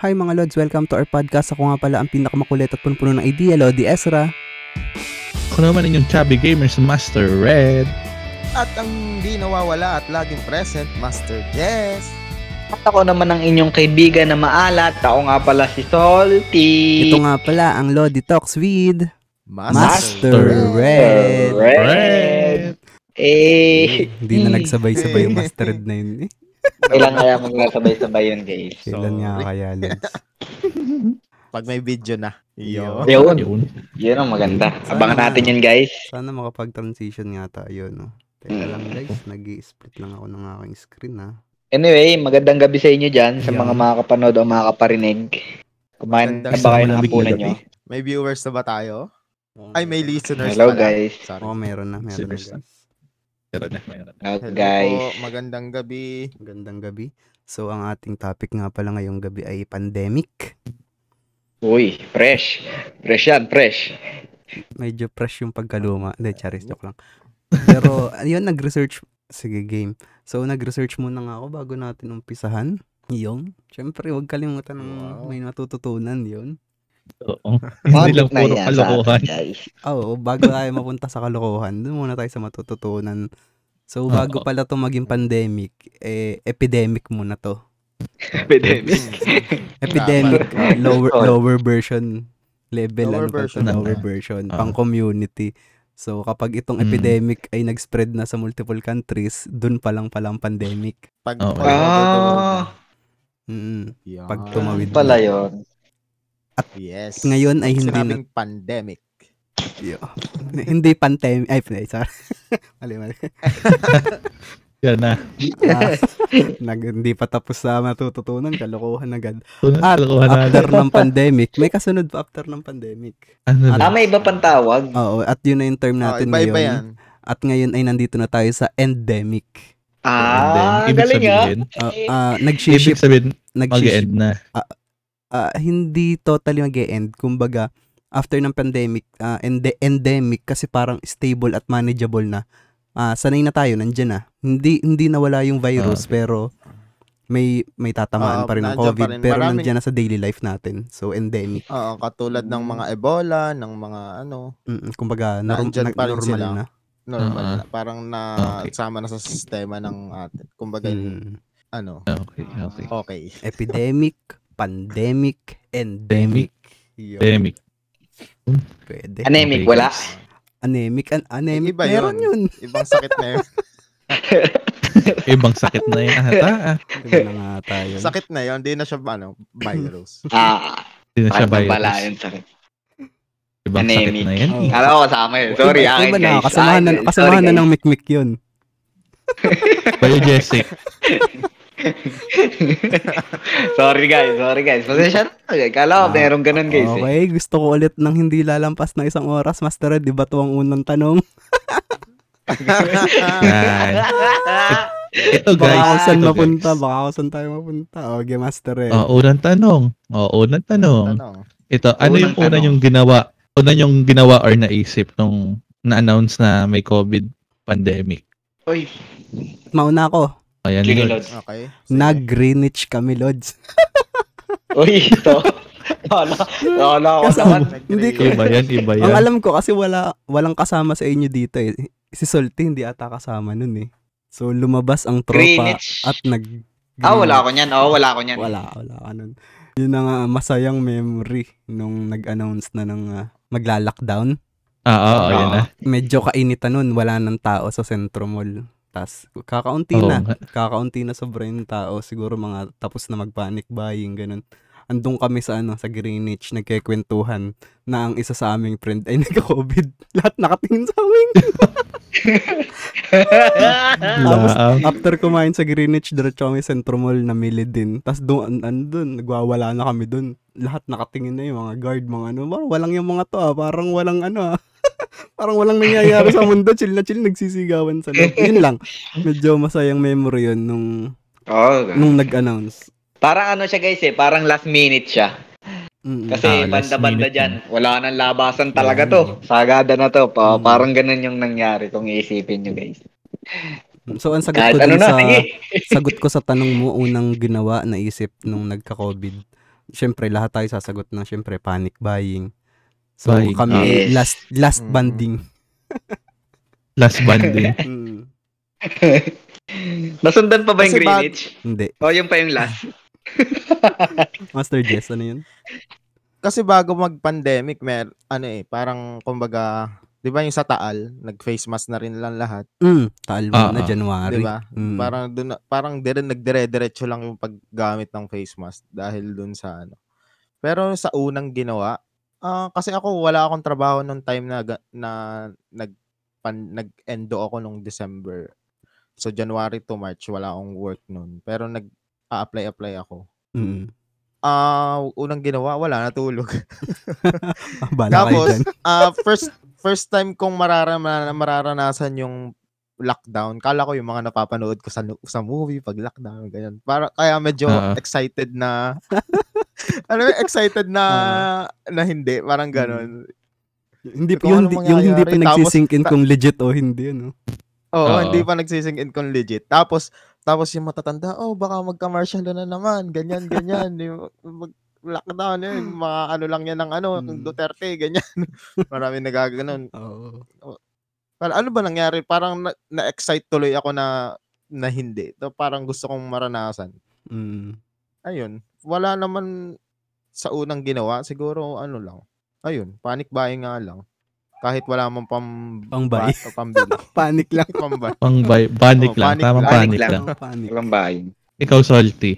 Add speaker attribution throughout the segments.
Speaker 1: Hi mga Lods, welcome to our podcast. Ako nga pala ang pinakamakulit at punpuno ng idea, Lodi Ezra.
Speaker 2: Ako naman inyong chubby gamers, Master Red.
Speaker 3: At ang di nawawala at laging present, Master Jess.
Speaker 4: At ako naman ang inyong kaibigan na maalat. Ako nga pala si Salty.
Speaker 1: Ito nga pala ang Lodi Talks with Master
Speaker 4: Red.
Speaker 1: Red.
Speaker 4: Red. Eh,
Speaker 1: Hindi na nagsabay-sabay yung Master Red na yun eh.
Speaker 4: kailan kaya magkasabay-sabay yun, guys?
Speaker 1: Kailan nga kaya, Lods?
Speaker 3: Pag may video na. Yo.
Speaker 4: Yun.
Speaker 2: Yun.
Speaker 4: Yun ang maganda.
Speaker 1: Sana-
Speaker 4: Abangan natin yun, guys.
Speaker 1: Sana makapag-transition nga tayo, no? Teka lang guys, nag split lang ako ng aking screen, ha?
Speaker 4: Anyway, magandang gabi sa inyo dyan, sa
Speaker 1: Yeah.
Speaker 4: mga makakapanood o makakaparinig. Kumain na ba kayo ng hapunan nyo?
Speaker 3: May viewers na ba tayo? Ay, may listeners
Speaker 4: Hello,
Speaker 3: pala.
Speaker 4: guys.
Speaker 3: Sorry.
Speaker 1: Oo, meron na, meron na. guys.
Speaker 2: Meron na, meron na.
Speaker 4: Hello, guys.
Speaker 3: po, magandang gabi.
Speaker 1: Magandang gabi. So, ang ating topic nga pala ngayong gabi ay pandemic.
Speaker 4: Uy, fresh. Fresh yan, fresh.
Speaker 1: Medyo fresh yung pagkaluma. Hindi, charis, joke lang. Pero, ayun, nag-research. Sige, game. So, nag-research muna nga ako bago natin umpisahan. Yung, syempre, huwag kalimutan ng
Speaker 3: Wow.
Speaker 1: may natututunan yun.
Speaker 2: Oo. Hindi lang
Speaker 4: na
Speaker 2: puro kalokohan.
Speaker 1: Oo, bago tayo mapunta sa kalokohan, doon muna tayo sa matututunan. So, bago
Speaker 2: Oo.
Speaker 1: pala to maging pandemic, eh, epidemic muna to.
Speaker 4: Epidemic.
Speaker 1: Epidemic, uh, lower lower version level
Speaker 3: Lower
Speaker 1: ano
Speaker 3: version
Speaker 1: to,
Speaker 2: na.
Speaker 1: lower version,
Speaker 2: Ah.
Speaker 1: pang community. So kapag itong
Speaker 2: Mm.
Speaker 1: epidemic ay nag-spread na sa multiple countries, dun pa lang palang pandemic.
Speaker 3: Pag
Speaker 2: Okay.
Speaker 4: Ah,
Speaker 1: Mm.
Speaker 3: Yan.
Speaker 1: pag tumawid
Speaker 4: pala yun.
Speaker 3: Yes.
Speaker 1: Ngayon ay hindi na
Speaker 3: pandemic.
Speaker 1: Yo. hindi pandemic. Ay, sorry. mali, mali.
Speaker 2: Yan na.
Speaker 1: Ah, nag, hindi pa tapos sa matututunan, kalokohan agad. At
Speaker 2: kalokohan na.
Speaker 1: after ng pandemic, may kasunod pa after ng pandemic.
Speaker 2: Ano
Speaker 4: Ah,
Speaker 2: na?
Speaker 4: may iba pang tawag.
Speaker 1: Oo, at yun na yung term
Speaker 3: Oh,
Speaker 1: natin
Speaker 3: iba-iba
Speaker 1: ngayon.
Speaker 3: yan.
Speaker 1: At ngayon ay nandito na tayo sa endemic.
Speaker 4: Ah,
Speaker 2: Ibig
Speaker 4: galing ah.
Speaker 2: sabihin,
Speaker 1: Uh, uh,
Speaker 2: ibig
Speaker 1: nag-ship,
Speaker 2: sabihin,
Speaker 1: nag
Speaker 2: mag-end na.
Speaker 1: uh, hindi totally mag-end. Kumbaga, after ng pandemic, uh, ende- endemic kasi parang stable at manageable na. Ah, sanay na tayo, nandiyan na. Hindi hindi nawala yung virus
Speaker 2: Ah, okay.
Speaker 1: pero may may tatamaan
Speaker 3: Oo,
Speaker 1: pa rin ng
Speaker 3: pa
Speaker 1: COVID
Speaker 3: rin.
Speaker 1: pero
Speaker 3: Maraming-
Speaker 1: nandiyan na sa daily life natin. So endemic.
Speaker 3: Oo, katulad ng mga Ebola, ng mga ano,
Speaker 1: Mm, kumbaga
Speaker 3: pa rin
Speaker 1: normal
Speaker 3: sila.
Speaker 1: na.
Speaker 3: normal
Speaker 2: Ah.
Speaker 3: na. Parang na
Speaker 2: Okay.
Speaker 3: sama na sa sistema ng atin. Kumbaga,
Speaker 1: Mm.
Speaker 3: ano,
Speaker 2: Okay, okay.
Speaker 3: okay.
Speaker 1: Epidemic, pandemic, endemic. Yun, Pwede.
Speaker 4: Anemic, wala.
Speaker 1: Anemic, an anemic.
Speaker 3: Iba
Speaker 1: Meron yun.
Speaker 3: yun. Ibang sakit na yun.
Speaker 2: Ibang sakit na yan ata. ah.
Speaker 1: Iba na nga tayo.
Speaker 3: sakit na yun. Hindi na siya, ano, virus.
Speaker 4: Ah,
Speaker 2: Hindi na siya
Speaker 4: sakit
Speaker 2: virus.
Speaker 4: yun. Sakit.
Speaker 2: Ibang sakit
Speaker 4: Anemic.
Speaker 2: na yan.
Speaker 1: Oh.
Speaker 4: Kala ko kasama yun. Sorry,
Speaker 1: iba,
Speaker 4: akin,
Speaker 1: iba na, kasamahan na,
Speaker 4: Akin,
Speaker 1: kasamahan na ng mikmik yun.
Speaker 2: Biogesic.
Speaker 4: sorry, guys. Sorry, guys. Pasensya na. Kala ko,
Speaker 1: Ah,
Speaker 4: meron ganun, guys. eh.
Speaker 1: Okay, gusto ko ulit ng hindi lalampas na isang oras, Master Red. Di ba to ang unang tanong?
Speaker 2: Ito
Speaker 1: Baka
Speaker 2: guys.
Speaker 1: kung saan
Speaker 2: ito,
Speaker 1: mapunta,
Speaker 2: guys.
Speaker 1: baka saan tayo mapunta. Okay, Master Red.
Speaker 2: Oh, unang tanong. Oh, unang tanong.
Speaker 3: Tanong.
Speaker 2: Ito, ano
Speaker 4: Unang
Speaker 2: yung una
Speaker 4: tanong.
Speaker 2: yung ginawa? Una yung ginawa or naisip nung na-announce na may COVID pandemic?
Speaker 4: Uy,
Speaker 1: Mauna ako.
Speaker 2: Ayan
Speaker 4: sige,
Speaker 2: yun.
Speaker 4: Lods.
Speaker 3: Okay. sige.
Speaker 1: Nag-Greenwich kami, Lods.
Speaker 4: Uy, ito. Kala, kala ko
Speaker 1: Kasi-
Speaker 4: naman.
Speaker 1: Hindi ko.
Speaker 2: Iba yan, iba yan.
Speaker 1: Ang alam ko kasi wala walang kasama sa inyo dito eh. Si Salty hindi ata kasama nun eh. So lumabas ang tropa
Speaker 4: Greenwich.
Speaker 1: at nag
Speaker 4: Ah, wala ako niyan. Oo, wala ako niyan.
Speaker 1: Wala, wala ka nun. Yun ang ah, masayang memory nung nag-announce na ng ah, magla-lockdown.
Speaker 2: Ah, oo,
Speaker 4: Oo.
Speaker 2: ayan na.
Speaker 1: Medyo kainitan nun, wala nang tao sa Centro Mall. Tas kakaunti
Speaker 2: Oo
Speaker 1: na,
Speaker 2: nga.
Speaker 1: kakaunti na sobra yung tao. Siguro mga tapos na mag-panic buying, ganun. Andun kami sa ano, sa Greenwich, nagkikwentuhan na ang isa sa aming friend ay nagka-COVID. Lahat nakatingin sa amin. Tapos, after kumain sa Greenwich, diretso kami Centro Mall, namili din. Tapos doon, andun, nagwawala na kami doon. Lahat nakatingin na yung mga guard, mga ano. Parang walang yung mga to ah. Parang walang ano ah. Parang walang nangyayari sa mundo. Chill na chill, nagsisigawan sa loob. Yun lang. Medyo masayang memory yun nung,
Speaker 4: Oo.
Speaker 1: nung nag-announce.
Speaker 4: Parang ano siya, guys, eh. Parang last minute siya.
Speaker 1: Mm-mm.
Speaker 4: Kasi
Speaker 2: Ah,
Speaker 4: banda-banda dyan,
Speaker 2: na.
Speaker 4: wala nang labasan talaga to. Sagada na to. Pa,
Speaker 1: Mm.
Speaker 4: Parang ganun yung nangyari kung iisipin nyo, guys.
Speaker 1: So, ang sagot ko
Speaker 4: Kahit ano
Speaker 1: dun
Speaker 4: na,
Speaker 1: sa,
Speaker 4: sige.
Speaker 1: sagot ko sa tanong mo, unang ginawa, naisip nung nagka-COVID. syempre lahat tayo sasagot ng syempre panic buying. So
Speaker 2: Buying,
Speaker 1: kami
Speaker 4: yes.
Speaker 1: last last
Speaker 3: Mm.
Speaker 1: banding.
Speaker 2: Last banding.
Speaker 1: Mm,
Speaker 4: Nasundan pa ba yung
Speaker 3: Kasi
Speaker 4: Greenwich?
Speaker 1: Hindi.
Speaker 4: O, yung pa yung last.
Speaker 1: Master Jess, ano yun?
Speaker 3: Kasi bago mag-pandemic, mer ano eh, parang kumbaga, 'di ba yung sa Taal, nag-face mask na rin lang lahat,
Speaker 1: Mm, taal mo
Speaker 2: Ah,
Speaker 1: na
Speaker 2: ah.
Speaker 1: January.
Speaker 3: 'di ba?
Speaker 1: Mm.
Speaker 3: Parang doon parang dire nagdire-diretso lang yung paggamit ng face mask dahil doon sa ano. Pero sa unang ginawa, ah, kasi ako wala akong trabaho nung time na ga- na nag pan, nag-endo ako nung December. So January to March wala akong work noon. Pero nag apply apply ako.
Speaker 1: Mm.
Speaker 3: Ah, unang ginawa, wala natulog.
Speaker 1: Ah, Bala kayo
Speaker 3: Tapos,
Speaker 1: dyan.
Speaker 3: ah first first time kong mararama, mararanasan yung lockdown. Kala ko yung mga napapanood ko sa sa movie pag lockdown ganyan. Para kaya medyo
Speaker 2: Ah.
Speaker 3: excited na ano yun, excited na na hindi, parang ganon.
Speaker 1: Hindi,
Speaker 3: kung
Speaker 1: yung,
Speaker 3: ano
Speaker 1: yung hindi pa nagsisink in kung legit o hindi, ano?
Speaker 3: Oo,
Speaker 2: Oo.
Speaker 3: hindi pa nagsising in kung legit. Tapos tapos yung matatanda, oh baka magka-martial na naman, ganyan ganyan. yung mag lockdown yun, mga ano lang yan ng ano,
Speaker 1: Hmm.
Speaker 3: Duterte, ganyan. Marami nagaganon.
Speaker 1: Oo.
Speaker 3: Parang ano ba nangyari? Parang na- na-excite tuloy ako na na hindi. So, parang gusto kong maranasan.
Speaker 1: Mm.
Speaker 3: Ayun. Wala naman sa unang ginawa. Siguro ano lang. Ayun. Panic buying nga lang. Kahit wala mong pam...
Speaker 1: Pang-buy.
Speaker 3: ba- o pambili.
Speaker 1: Panic lang.
Speaker 3: Pambay.
Speaker 2: Pang bay- panic
Speaker 3: Oh,
Speaker 2: lang.
Speaker 3: panic
Speaker 2: Tamang
Speaker 3: lang.
Speaker 2: panic,
Speaker 4: Panic
Speaker 2: lang.
Speaker 1: Oo, panic.
Speaker 2: Ikaw, Salty.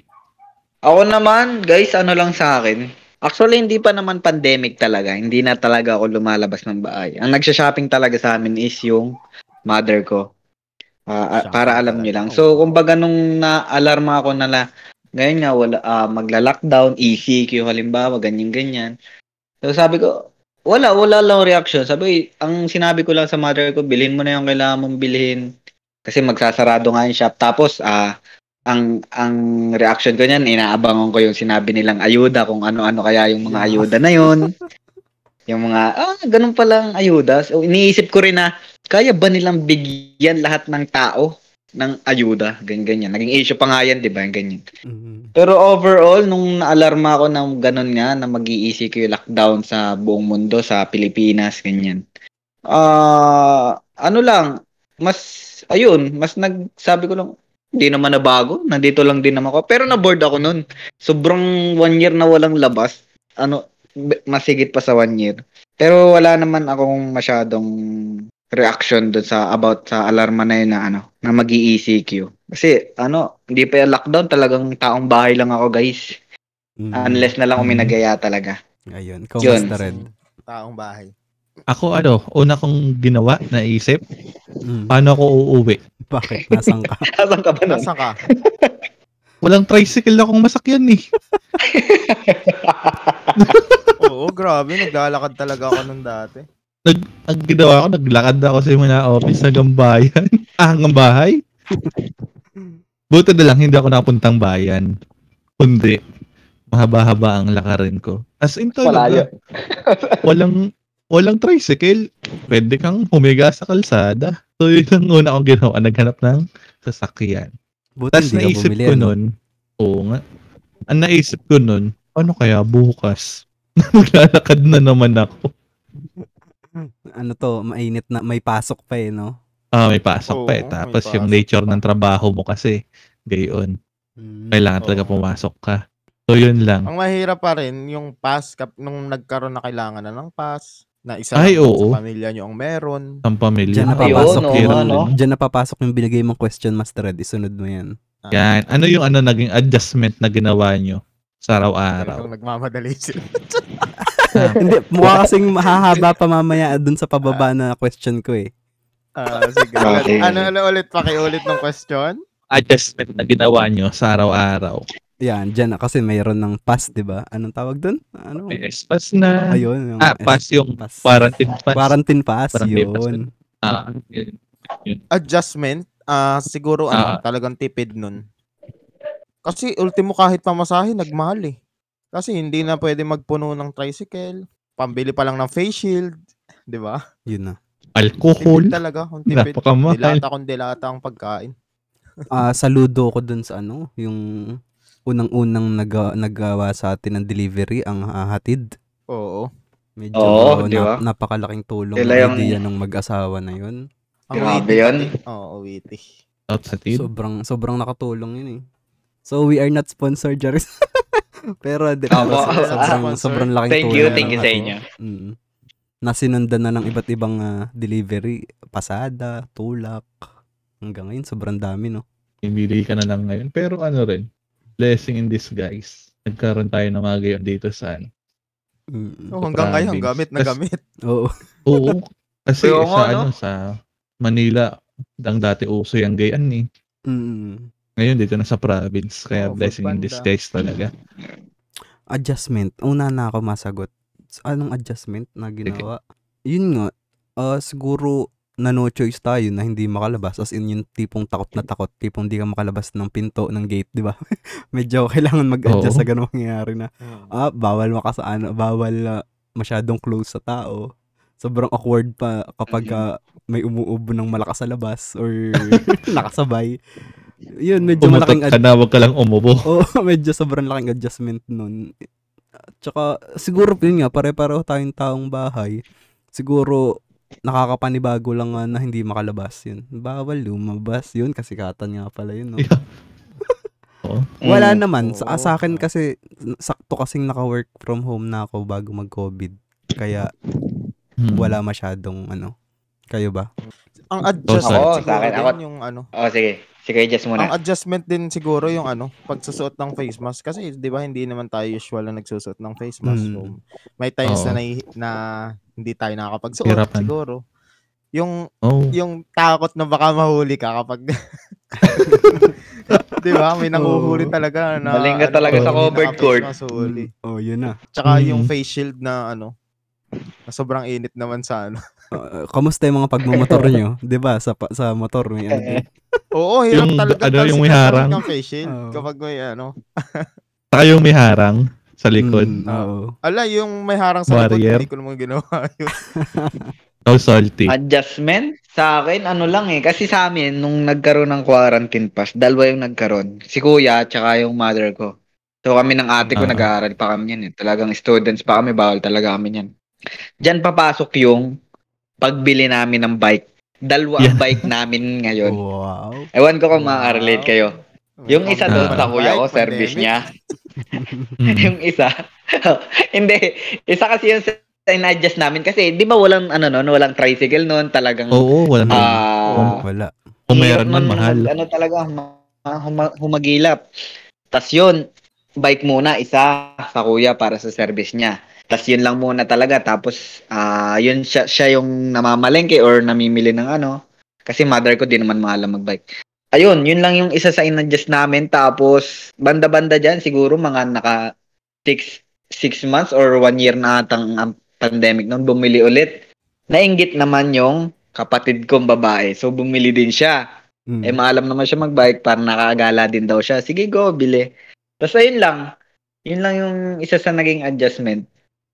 Speaker 4: Ako naman, guys, ano lang sa akin. Actually, hindi pa naman pandemic talaga. Hindi na talaga ako lumalabas ng bahay. Ang nagsha-shopping talaga sa amin is yung mother ko.
Speaker 3: Shopping
Speaker 4: para alam nyo lang. So, kumbaga nung na-alarma ako na la, ngayon nga, wala, ah, magla-lockdown, ECQ halimbawa, ganyan-ganyan. So, sabi ko, wala, wala lang reaction. Sabi, ko, ang sinabi ko lang sa mother ko, bilhin mo na yung kailangan mong bilhin. Kasi magsasarado nga yung shop. Tapos, ah, ang ang reaction ko niyan, inaabangan ko yung sinabi nilang ayuda, kung ano-ano kaya yung mga ayuda na yun. yung mga, ah, ganun palang ayuda. So, iniisip ko rin na, kaya ba nilang bigyan lahat ng tao ng ayuda? Ganyan, ganyan. Naging issue pa nga yan, di ba? Ganyan.
Speaker 1: Mm.
Speaker 4: Pero overall, nung naalarma ako ng ganun nga, na mag-i-ECQ yung lockdown sa buong mundo, sa Pilipinas, ganyan. Ah, ano lang, mas, ayun, mas nagsabi ko lang, hindi naman nabago, nandito lang din naman ako. Pero na-bored ako nun. Sobrang one year na walang labas. Ano, masigit pa sa one year. Pero wala naman akong masyadong reaction doon sa about sa alarma na yun na ano, na mag-ECQ. Kasi ano, hindi pa yung lockdown, talagang taong bahay lang ako, guys.
Speaker 1: Mm.
Speaker 4: Unless na lang kung may
Speaker 2: Mm.
Speaker 4: talaga.
Speaker 1: Ayun. Ikaw,
Speaker 4: Yun.
Speaker 1: Master Red.
Speaker 3: Taong bahay.
Speaker 2: Ako, ano, una kong ginawa, naisip,
Speaker 1: Mm.
Speaker 2: paano ako uuwi?
Speaker 1: Bakit? Nasaan ka?
Speaker 4: Asan ka ba nun?
Speaker 3: Nasaan ka?
Speaker 2: Walang tricycle akong masakyan eh.
Speaker 3: Oo, grabe. Naglalakad talaga ako nung dati.
Speaker 2: Ang ginawa ko, naglakad ako sa muna office hanggang bayan. ah, hanggang bahay? Buti na lang, hindi ako nakapuntang bayan. Kundi, mahaba-haba ang lakarin ko. As in talaga, walang, walang tricycle. Pwede kang humiga sa kalsada. So, yun ang una kong ginawa, naghanap ng sasakyan.
Speaker 1: Buti
Speaker 2: Tapos
Speaker 1: hindi ka
Speaker 2: naisip
Speaker 1: bumili.
Speaker 2: ko
Speaker 1: ano?
Speaker 2: nun, oo nga, ang naisip ko nun, ano kaya bukas? Maglalakad na naman ako.
Speaker 1: Ano to, mainit na, may pasok pa eh, no?
Speaker 2: Ah, may pasok pa eh. Tapos yung nature
Speaker 3: pa.
Speaker 2: ng trabaho mo kasi, gayon.
Speaker 1: Mm.
Speaker 2: Kailangan talaga
Speaker 3: Oo.
Speaker 2: pumasok ka. So, yun lang.
Speaker 3: Ang mahirap pa rin, yung pass, kap, nung nagkaroon na kailangan na ng pass, na isa
Speaker 2: Ay,
Speaker 3: lang
Speaker 2: oo.
Speaker 3: sa pamilya nyo ang meron.
Speaker 2: Ang pamilya.
Speaker 1: Diyan na
Speaker 4: Ayun,
Speaker 1: papasok
Speaker 4: oo
Speaker 1: yung,
Speaker 4: nga, no?
Speaker 1: Diyan na papasok yung binigay mong question, Master Red. Isunod mo yan.
Speaker 3: Ah,
Speaker 2: Yan. Ano yung ano naging adjustment na ginawa nyo sa araw-araw?
Speaker 3: Nagmamadali sila.
Speaker 1: Hindi, mukha kasing mahahaba pa mamaya dun sa pababa na question ko eh.
Speaker 3: Ah, sige.
Speaker 4: Okay.
Speaker 3: Ano, ano ulit? Pakiulit ng question?
Speaker 2: Adjustment na ginawa nyo sa araw-araw.
Speaker 1: Yan, dyan na kasi mayroon ng pass, di ba? Anong tawag dun? Ano?
Speaker 2: Yes, pas na.
Speaker 1: Ayun. Yung
Speaker 2: Ah, pass yung
Speaker 1: pass.
Speaker 2: quarantine pass.
Speaker 1: Quarantine pass,
Speaker 2: Quarantine pass
Speaker 1: yun.
Speaker 2: Ah, yun.
Speaker 3: Adjustment? Ah, siguro ano,
Speaker 2: Ah.
Speaker 3: talagang tipid nun. Kasi ultimo kahit pamasahe, nagmahal eh. Kasi hindi na pwede magpuno ng tricycle. Pambili pa lang ng face shield. Di ba?
Speaker 1: Yun na.
Speaker 2: Alcohol.
Speaker 3: Tipid talaga. Kung tipid.
Speaker 2: Napakamahal.
Speaker 3: Dilata kung dilata ang pagkain.
Speaker 1: Ah, saludo ko dun sa ano, yung unang-unang nag nagawa sa atin ng delivery ang ah, hatid.
Speaker 3: Oo.
Speaker 1: Medyo
Speaker 4: Oo, di
Speaker 1: na-
Speaker 4: ba?
Speaker 1: napakalaking tulong
Speaker 4: Sila
Speaker 1: ng
Speaker 4: yung-
Speaker 1: idea ng mag-asawa na yun.
Speaker 3: Ang
Speaker 4: Grabe
Speaker 3: witty
Speaker 4: yun.
Speaker 3: Oo, witty.
Speaker 2: Sa team.
Speaker 1: Sobrang sobrang nakatulong yun eh. So we are not sponsored, Jaris. pero di,
Speaker 4: Opo.
Speaker 1: pero so- sobrang
Speaker 3: Sponsor.
Speaker 1: sobrang laking
Speaker 4: Thank you, thank you sa inyo.
Speaker 1: Mm. Nasinundan na ng iba't ibang ah, delivery, pasada, tulak. Hanggang ngayon sobrang dami no.
Speaker 2: Pumili ka na lang ngayon. Pero ano rin, blessing in disguise. Nagkaroon tayo ng mga gayon dito sa ano.
Speaker 1: Mm.
Speaker 3: Oh, hanggang ngayon, gamit na gamit.
Speaker 1: Oo.
Speaker 2: Oo. Kasi
Speaker 4: Oo
Speaker 2: sa
Speaker 4: no?
Speaker 2: ano sa Manila, ang dati uso yung gayan eh.
Speaker 1: Mm.
Speaker 2: Ngayon dito na sa province. Kaya
Speaker 3: Oo,
Speaker 2: blessing in disguise talaga.
Speaker 1: Adjustment. Una na ako masagot. Anong adjustment na ginawa? Yun nga, ah, siguro na no choice tayo na hindi makalabas as in yung tipong takot na takot tipong di ka makalabas ng pinto ng gate di ba medyo kailangan mag-adjust
Speaker 2: Oo.
Speaker 1: sa ganung mangyayari na ah, bawal makasaan, bawal ah, masyadong close sa tao. Sobrang awkward pa kapag ah, may umuubo ng malakas sa labas or nakasabay. Yun, medyo
Speaker 2: Umutot
Speaker 1: malaking
Speaker 2: ka na, wag ka lang umubo.
Speaker 1: Oo, medyo sobrang laking adjustment nun. Tsaka, siguro yun nga, pare-pareho tayong taong bahay. Siguro, nakakapanibago lang nga na hindi makalabas yun. Bawal lumabas yun, kasi katan nga pala yun. No?
Speaker 2: Yeah. Oo.
Speaker 1: Wala
Speaker 4: Mm.
Speaker 1: naman. Sa, sa akin kasi, sakto kasing naka-work from home na ako bago mag-COVID. Kaya,
Speaker 2: Hmm.
Speaker 1: wala masyadong, ano. Kayo ba?
Speaker 3: Ang adjustment
Speaker 4: sa
Speaker 3: siguro
Speaker 4: akin,
Speaker 3: din
Speaker 4: ako-
Speaker 3: yung ano,
Speaker 4: Oh, sige. Sige, just
Speaker 3: ang
Speaker 4: muna.
Speaker 3: adjustment din siguro yung ano, pagsusuot ng face mask kasi 'di ba hindi naman tayo usual na nagsusuot ng face mask.
Speaker 1: Mm.
Speaker 3: So, may times
Speaker 2: Oo.
Speaker 3: na, nai- na hindi tayo nakakapagsuot
Speaker 2: Hirapan.
Speaker 3: siguro. Yung
Speaker 2: Oh.
Speaker 3: yung takot na baka mahuli ka kapag 'Di ba? May nanguhuli
Speaker 1: Oo.
Speaker 3: talaga na
Speaker 4: Maling ka
Speaker 3: ano,
Speaker 4: talaga
Speaker 2: sa
Speaker 3: hindi
Speaker 4: covered court.
Speaker 3: huli.
Speaker 1: Oh, yun na.
Speaker 3: Tsaka
Speaker 2: Mm.
Speaker 3: yung face shield na ano, na sobrang init naman sa ano.
Speaker 1: Uh, kamusta yung mga pagmumotor nyo? 'Di ba Sa, sa motor, may ano din.
Speaker 3: Oo, hirap
Speaker 2: Yung,
Speaker 3: talaga.
Speaker 2: ano, yung may harang.
Speaker 3: ng face shield
Speaker 1: Oo.
Speaker 3: kapag may ano.
Speaker 2: Saka yung may harang sa likod.
Speaker 1: Mm, oo.
Speaker 3: Ala, yung may harang sa likod,
Speaker 2: Warrior.
Speaker 3: hindi ko naman ginawa yun.
Speaker 2: How salty.
Speaker 4: Adjustment? Sa akin, ano lang eh. Kasi sa amin, nung nagkaroon ng quarantine pass, dalawa yung nagkaroon. Si kuya, tsaka yung mother ko. So kami ng ate ko,
Speaker 2: Ah.
Speaker 4: nag-aaral pa kami yan eh. Talagang students pa kami, bawal talaga kami yan. Diyan papasok yung pagbili namin ng bike. Dalawa ang
Speaker 2: Yeah.
Speaker 4: bike namin ngayon.
Speaker 1: Wow.
Speaker 4: Ewan ko kung
Speaker 3: Wow.
Speaker 4: makaka-relate kayo. Yung isa doon sa kuya ko, service niya. Yung isa, hindi, isa kasi yung in-adjust namin kasi di ba walang ano noon, walang tricycle noon, talagang
Speaker 2: Oo, wala na.
Speaker 4: ah
Speaker 1: Wala.
Speaker 2: Kung meron man, mahal.
Speaker 4: ano talaga, ma- huma- humagilap. Tas yun, bike muna, isa sa kuya para sa service niya. Tas yun lang muna talaga. Tapos, ah yun siya, siya yung namamalengke or namimili ng ano. Kasi mother ko di naman maalam magbike. Ayun, yun lang yung isa sa in-adjust namin. Tapos, banda-banda dyan, siguro mga naka six, six months or one year na atang ang pandemic noon, bumili ulit. Nainggit naman yung kapatid kong babae. So, bumili din siya.
Speaker 1: Mm.
Speaker 4: Eh, maalam naman siya magbike para nakakagala din daw siya. Sige, go, bili. Tapos, ayun lang. Yun lang yung isa sa naging adjustment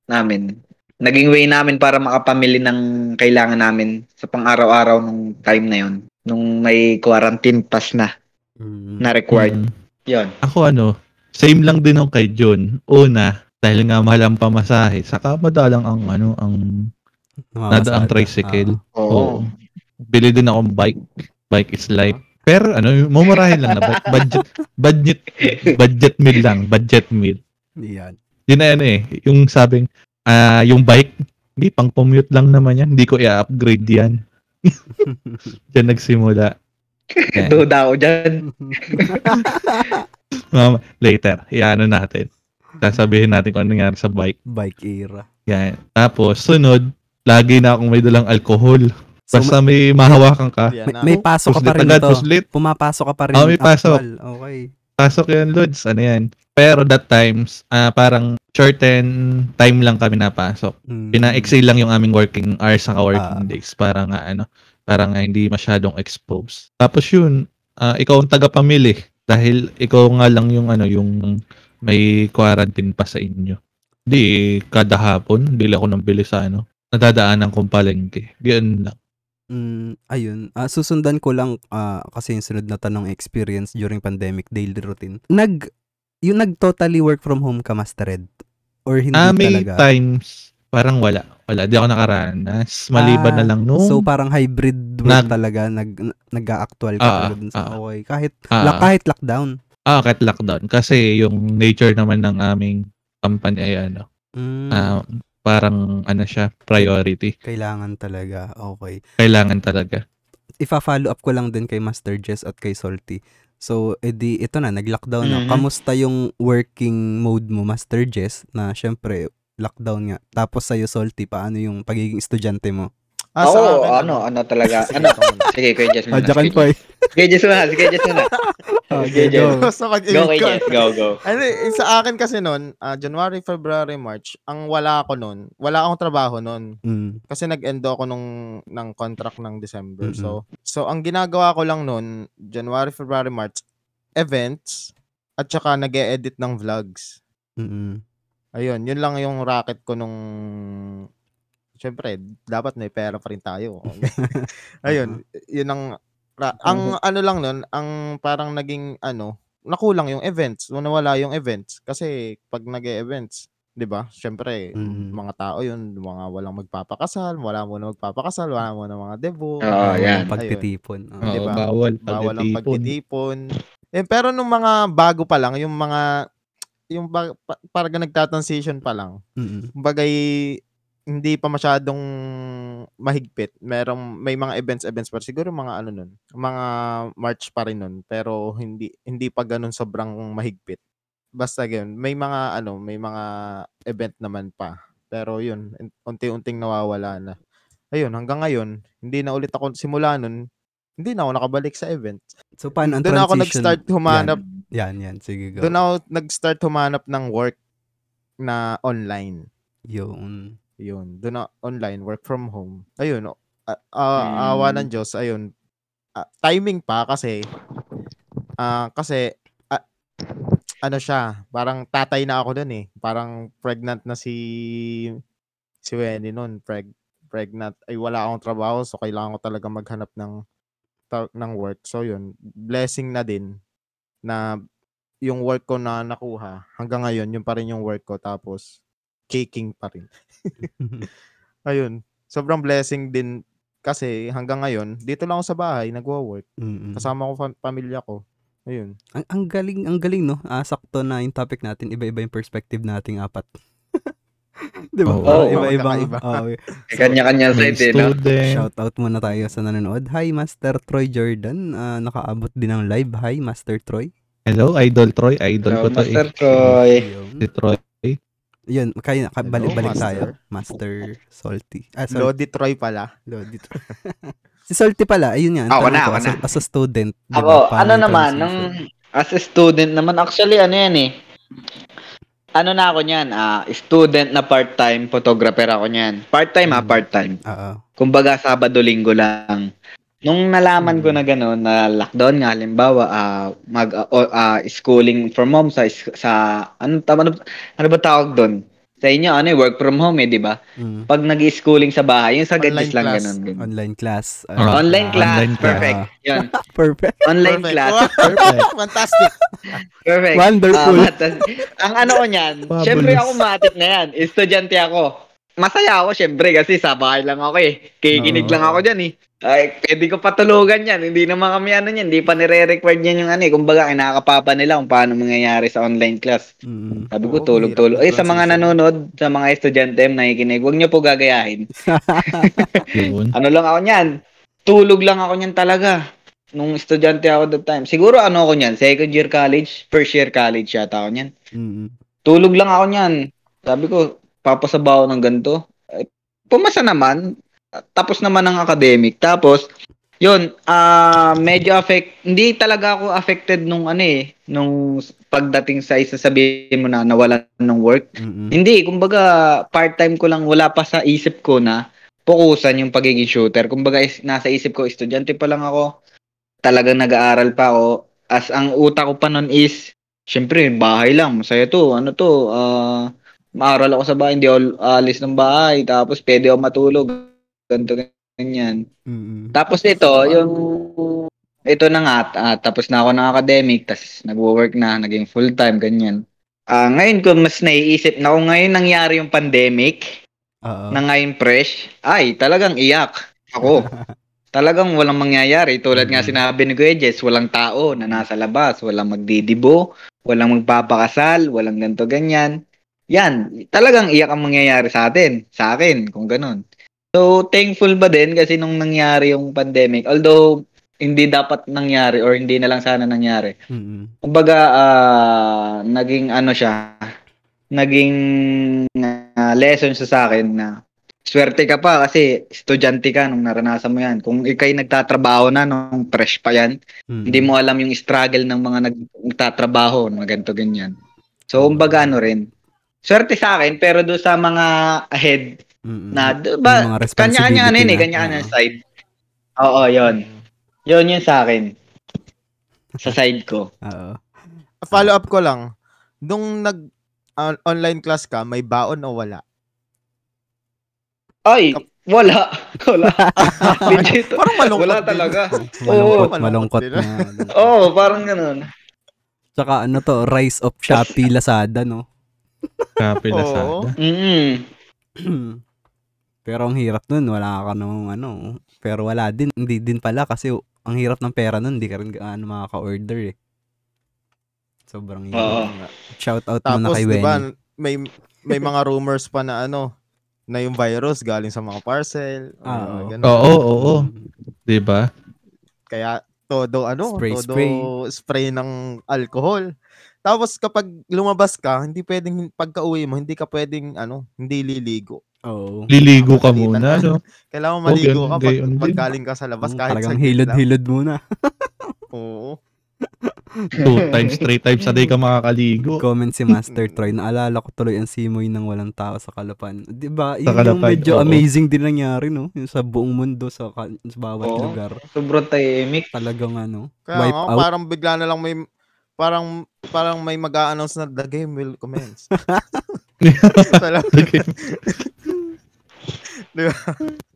Speaker 4: namin. Naging way namin para makapamili ng kailangan namin sa pang-araw-araw nung time na yun. Nung may quarantine pass na,
Speaker 1: Mm.
Speaker 4: na required.
Speaker 2: Mm.
Speaker 4: Yun.
Speaker 2: Ako ano, same lang din ako kay John. Una, dahil nga mahal ang pamasahe, saka madalang ang ano, ang nada ang
Speaker 1: Namamasada.
Speaker 2: tricycle.
Speaker 1: Ah.
Speaker 2: Oo. Bili din akong bike. Bike is life. Pero ano, mumurahin lang na. Budget, budget, budget meal lang. Budget meal.
Speaker 1: Yan.
Speaker 2: Yun na ano eh. Yung sabing, ah yung bike, hindi, pang commute lang naman yan. Hindi ko i-upgrade yan. Diyan nagsimula.
Speaker 4: Duda ako dyan.
Speaker 2: Mama, later, iano natin. Sasabihin natin kung ano nangyari sa bike.
Speaker 1: Bike era.
Speaker 2: Yan. Tapos, sunod, lagi na akong may dalang alcohol.
Speaker 1: So,
Speaker 2: Basta may mahawakan ka.
Speaker 3: Yan na.
Speaker 1: may, may pasok ka pa rin
Speaker 2: agad,
Speaker 1: ito.
Speaker 2: puslit.
Speaker 1: Pumapasok ka pa rin.
Speaker 2: Ah, may pasok.
Speaker 1: actual. Okay.
Speaker 2: Pasok yan, Lods. Ano yan? Pero that times, ah parang shorten time lang kami napasok.
Speaker 1: Mm.
Speaker 2: Pina-exceed lang yung aming working hours sa working
Speaker 1: Ah.
Speaker 2: days para nga ano, para nga hindi masyadong exposed. Tapos yun, ah, ikaw ang tagapamili dahil ikaw nga lang yung ano, yung may quarantine pa sa inyo. Di kada hapon, bili ako ng bili sa ano, nadadaanan kong palengke. Ganun lang.
Speaker 1: Mm, ayun. Ah, susundan ko lang ah, kasi yung sunod na tanong experience during pandemic daily routine. Nag yung nag-totally work from home ka, Master Ed? Or hindi
Speaker 2: Ah, may
Speaker 1: talaga?
Speaker 2: times, parang wala. Wala, di ako nakaranas. Maliban
Speaker 1: Ah,
Speaker 2: na lang nung,
Speaker 1: So parang hybrid work
Speaker 2: Nag-
Speaker 1: talaga, nag nag-actual ka
Speaker 2: Ah,
Speaker 1: talaga dun sa
Speaker 2: ah.
Speaker 1: okay. Kahit
Speaker 2: Ah.
Speaker 1: la- kahit lockdown.
Speaker 2: ah, kahit lockdown. Kasi yung nature naman ng aming company ay ano,
Speaker 1: Mm,
Speaker 2: ah, parang ano siya, priority.
Speaker 1: kailangan talaga. Okay.
Speaker 2: Kailangan talaga.
Speaker 1: Ifa-follow up ko lang din kay Master Jess at kay Salty. So, edi ito na, nag-lockdown na.
Speaker 4: Mhm.
Speaker 1: Kamusta yung working mode mo, Master Jess? Na syempre, lockdown nga. Tapos sa'yo, Salty, paano yung pagiging estudyante mo?
Speaker 3: Ah,
Speaker 4: Ako,
Speaker 3: sa akin,
Speaker 4: ano, ano talaga, ano,
Speaker 3: ikaw muna.
Speaker 4: sige, Kuya Jess muna.
Speaker 1: Adyakan
Speaker 4: Sige,
Speaker 1: po eh.
Speaker 4: Sige, Jess muna, sige, Jess muna.
Speaker 1: Ah,
Speaker 4: Sige,
Speaker 1: go.
Speaker 4: Jess. Go,
Speaker 3: ko.
Speaker 4: Jess, go, go.
Speaker 3: Ano, eh, sa akin kasi noon, ah, January, February, March, ang wala ako noon, wala akong trabaho noon.
Speaker 1: Mm,
Speaker 3: Kasi nag-end ako nung ng contract ng December.
Speaker 1: Mm-mm.
Speaker 3: So, so ang ginagawa ko lang noon, January, February, March, events at saka nag-e-edit ng vlogs.
Speaker 1: mm,
Speaker 3: Ayun, yun lang yung racket ko nung Siyempre, dapat may pera pa rin tayo. Ayun, yun ang ra- ang ano lang nun, ang parang naging ano, nakulang yung events, nawala yung events kasi pag nag-events, 'di ba? Syempre,
Speaker 1: Mm.
Speaker 3: mga tao yun, mga walang magpapakasal, wala muna magpapakasal, wala muna mga debut.
Speaker 4: Oo,
Speaker 1: Bawal
Speaker 4: yan.
Speaker 1: pagtitipon. Ah.
Speaker 2: Oo,
Speaker 3: Diba?
Speaker 2: bawal.
Speaker 3: bawal ang
Speaker 2: pagtitipon.
Speaker 3: pagtitipon. Eh, pero nung mga bago pa lang, yung mga yung ba, pa, parang nagta-transition pa lang.
Speaker 1: Mm,
Speaker 3: Bagay hindi pa masyadong mahigpit. Merong may mga events events pa siguro mga ano nun, mga March pa rin nun, pero hindi hindi pa ganun sobrang mahigpit. Basta ganun, may mga ano, may mga event naman pa. Pero yun, unti-unting nawawala na. Ayun, hanggang ngayon, hindi na ulit ako simula nun, hindi na ako nakabalik sa event.
Speaker 1: So, paano ang
Speaker 3: Doon ako nag-start humanap,
Speaker 1: Yan, yan. Sige, go.
Speaker 3: doon ako nag-start humanap ng work na online.
Speaker 1: Yun.
Speaker 3: Yun, doon na online, work from home. Ayun, oh, ah, ah, awa ng Diyos, ayun. Ah, timing pa kasi, ah, kasi, ah, ano siya, parang tatay na ako doon eh. Parang pregnant na si, si Wendy noon, preg, pregnant. Ay, wala akong trabaho, so kailangan ko talaga maghanap ng, ta- ng work. So yun, blessing na din na yung work ko na nakuha, hanggang ngayon, yun pa rin yung work ko. Tapos, caking pa rin. Ayun. Sobrang blessing din kasi hanggang ngayon, dito lang ako sa bahay, nagwo-work.
Speaker 1: Mm-mm.
Speaker 3: Kasama ko fam- pamilya ko. Ayun.
Speaker 1: Ang, ang galing, ang galing, no? Ah, sakto na yung topic natin. Iba-iba yung perspective nating apat. Di ba? Parang
Speaker 4: Oo,
Speaker 1: iba-ibang.
Speaker 3: magkakaiba.
Speaker 1: oo.
Speaker 4: May Kanya-kanya
Speaker 2: May
Speaker 4: side eh, no?
Speaker 1: Shout out muna tayo sa nanonood. Hi, Master Troy Jordan. Ah, nakaabot din ng live. Hi, Master Troy.
Speaker 2: Hello, Idol Troy. Idol
Speaker 4: Hello,
Speaker 2: ko to
Speaker 4: Master
Speaker 2: eh.
Speaker 4: Troy.
Speaker 1: Ayun.
Speaker 2: Si Troy.
Speaker 1: Yun, kaya ka-
Speaker 3: Hello,
Speaker 1: balik-balik
Speaker 3: Master.
Speaker 1: tayo. Master Salty. Ah, sorry.
Speaker 3: Lodi Troy pala.
Speaker 1: Lodi Troy. si Salty pala, ayun yan.
Speaker 4: Ako na,
Speaker 1: ko,
Speaker 4: ako
Speaker 1: as, a,
Speaker 4: na.
Speaker 1: as a student. di
Speaker 4: Ako, ano naman, nung as a student naman, actually, ano yan eh. Ano na ako niyan, ah, student na part-time photographer ako niyan. Part-time ah,
Speaker 1: Mm.
Speaker 4: part-time.
Speaker 1: Oo.
Speaker 4: Kumbaga, Sabado-Linggo lang. Nung nalaman ko na gano'n, na lockdown nga, halimbawa, ah, mag, o- ah, schooling from home sa, is- sa, ano, tama, ano, ano ba tawag doon? Sa inyo, ano work from home eh, di ba?
Speaker 1: Mm.
Speaker 4: Pag nag-schooling sa bahay, yung sa
Speaker 3: Online
Speaker 4: gadgets lang
Speaker 3: class.
Speaker 4: ganun. ganun.
Speaker 1: Online class. Ah,
Speaker 2: Ah,
Speaker 4: Online class,
Speaker 2: online class.
Speaker 4: perfect. Yun.
Speaker 1: Perfect.
Speaker 4: Online
Speaker 3: Perfect.
Speaker 4: class,
Speaker 2: Perfect.
Speaker 3: Fantastic.
Speaker 4: perfect.
Speaker 1: Wonderful.
Speaker 4: Matas- ang ano ko niyan,
Speaker 2: Fabulous.
Speaker 4: syempre ako matik na yan. Estudyante ako. Masaya ako syempre kasi sa bahay lang ako eh. Kikinig
Speaker 1: Oo.
Speaker 4: lang ako dyan eh. Ay, pwede ko patulugan yan. Hindi naman kami ano yan. Hindi pa nire-record yan yung ano eh. Kumbaga, kinakapapa nila kung paano mangyayari sa online class.
Speaker 1: Mm.
Speaker 4: Sabi ko, tulog-tulog. Eh, sa mga
Speaker 3: transition.
Speaker 4: nanonood, sa mga estudyante na nakikinig, huwag niyo po gagayahin. Ano lang ako niyan? Tulog lang ako niyan talaga. Nung estudyante ako that time. Siguro ano ako niyan? Second year college? First year college yata ako niyan.
Speaker 1: Mm.
Speaker 4: Tulog lang ako niyan. Sabi ko, papasabaw ng ganito. Eh, pumasa naman. Tapos naman ang academic. Tapos, yun, ah medyo affect, hindi talaga ako affected nung ano eh, nung pagdating sa isa sabihin mo na nawalan ng work.
Speaker 1: Mm.
Speaker 4: Hindi, kumbaga part-time ko lang, wala pa sa isip ko na pukusan yung pagiging shooter. Kumbaga is, nasa isip ko, estudyante pa lang ako, talagang nag-aaral pa ako. As ang utak ko pa nun is, syempre, bahay lang, masaya to, ano to, ah maaral ako sa bahay, hindi ako alis ng bahay, tapos pwede ako matulog, ganito, ganyan.
Speaker 1: Mm.
Speaker 4: Tapos ito, yung ito na nga, ah, tapos na ako ng academic, tapos nagwo-work na, naging full-time, ganyan. Ah, ngayon ko mas naiisip na kung ngayon nangyari yung pandemic,
Speaker 1: Oo.
Speaker 4: na ngayon fresh, ay, talagang iyak ako. talagang walang mangyayari. Tulad nga
Speaker 1: Mm.
Speaker 4: sinabi ni Kuya Jess, walang tao na nasa labas, walang magdidibo, walang magpapakasal, walang ganto ganyan. Yan, talagang iyak ang mangyayari sa atin, sa akin, kung ganun. So, thankful ba din kasi nung nangyari yung pandemic, although hindi dapat nangyari or hindi na lang sana nangyari.
Speaker 1: Mm-mm.
Speaker 4: Kumbaga, ah, naging ano siya, naging ah, lesson siya sa akin na swerte ka pa kasi estudyante ka nung naranasan mo yan. Kung ikay nagtatrabaho na nung fresh pa yan,
Speaker 1: Mm-mm.
Speaker 4: hindi mo alam yung struggle ng mga nag- nagtatrabaho, mga ganito ganyan. So, kumbaga ano rin, swerte sa akin, pero do sa mga ahead
Speaker 1: Mm-mm.
Speaker 4: na, ba,
Speaker 1: mga
Speaker 4: kanya-kanya ano yun eh, kanya-kanya
Speaker 1: Oo.
Speaker 4: side. Oo, yon Yun yun sa akin. Sa side ko.
Speaker 1: Oo.
Speaker 3: Follow up ko lang. Nung nag on- online class ka, may baon o wala?
Speaker 4: Ay, wala. Wala. Legit.
Speaker 3: Parang malungkot
Speaker 4: Wala talaga.
Speaker 1: Malungkot,
Speaker 3: Oo.
Speaker 1: malungkot
Speaker 3: Din.
Speaker 1: na.
Speaker 4: Oo, oh, parang ganun.
Speaker 1: Tsaka ano to, rise of Shopee, Lazada, no?
Speaker 2: Copy
Speaker 3: Oo.
Speaker 2: Lazada.
Speaker 1: Pero ang hirap nun, wala ka nung ano. Pero wala din, hindi din pala kasi ang hirap ng pera nun, hindi ka rin gaano makaka-order eh. Sobrang hirap. Shout out muna
Speaker 3: Tapos,
Speaker 1: kay
Speaker 3: di ba,
Speaker 1: Wenny.
Speaker 3: may, may mga rumors pa na ano, na yung virus galing sa mga parcel.
Speaker 1: Ah, oo.
Speaker 2: Oo, oo. Di ba?
Speaker 3: Kaya todo ano,
Speaker 1: Spray,
Speaker 3: todo
Speaker 1: spray.
Speaker 3: spray. ng alcohol. Tapos kapag lumabas ka, hindi pwedeng pagka-uwi mo, hindi ka pwedeng ano, hindi liligo.
Speaker 1: Oo.
Speaker 2: Liligo ka muna,
Speaker 3: na.
Speaker 2: no?
Speaker 3: Kailangan
Speaker 2: Oh,
Speaker 3: maligo
Speaker 2: ganun,
Speaker 3: ka pag, pag galing ka sa labas kahit
Speaker 1: Talagang hilod-hilod muna.
Speaker 3: Oo.
Speaker 2: Two times, three times a day ka makakaligo.
Speaker 1: Comment si Master Troy. Naalala ko tuloy ang simoy ng walang tao sa Kalapan. Di ba? Yun yung
Speaker 2: Kalapan,
Speaker 1: medyo
Speaker 2: oo.
Speaker 1: amazing din nangyari, no? Yung sa buong mundo, sa, sa bawat
Speaker 4: Oo.
Speaker 1: lugar.
Speaker 4: Sobrang tahimik.
Speaker 1: Talagang ano,
Speaker 3: Kaya
Speaker 1: wipe
Speaker 3: nga,
Speaker 1: out.
Speaker 3: parang bigla na lang may parang parang may mag-a-announce na the game will commence. Talaga.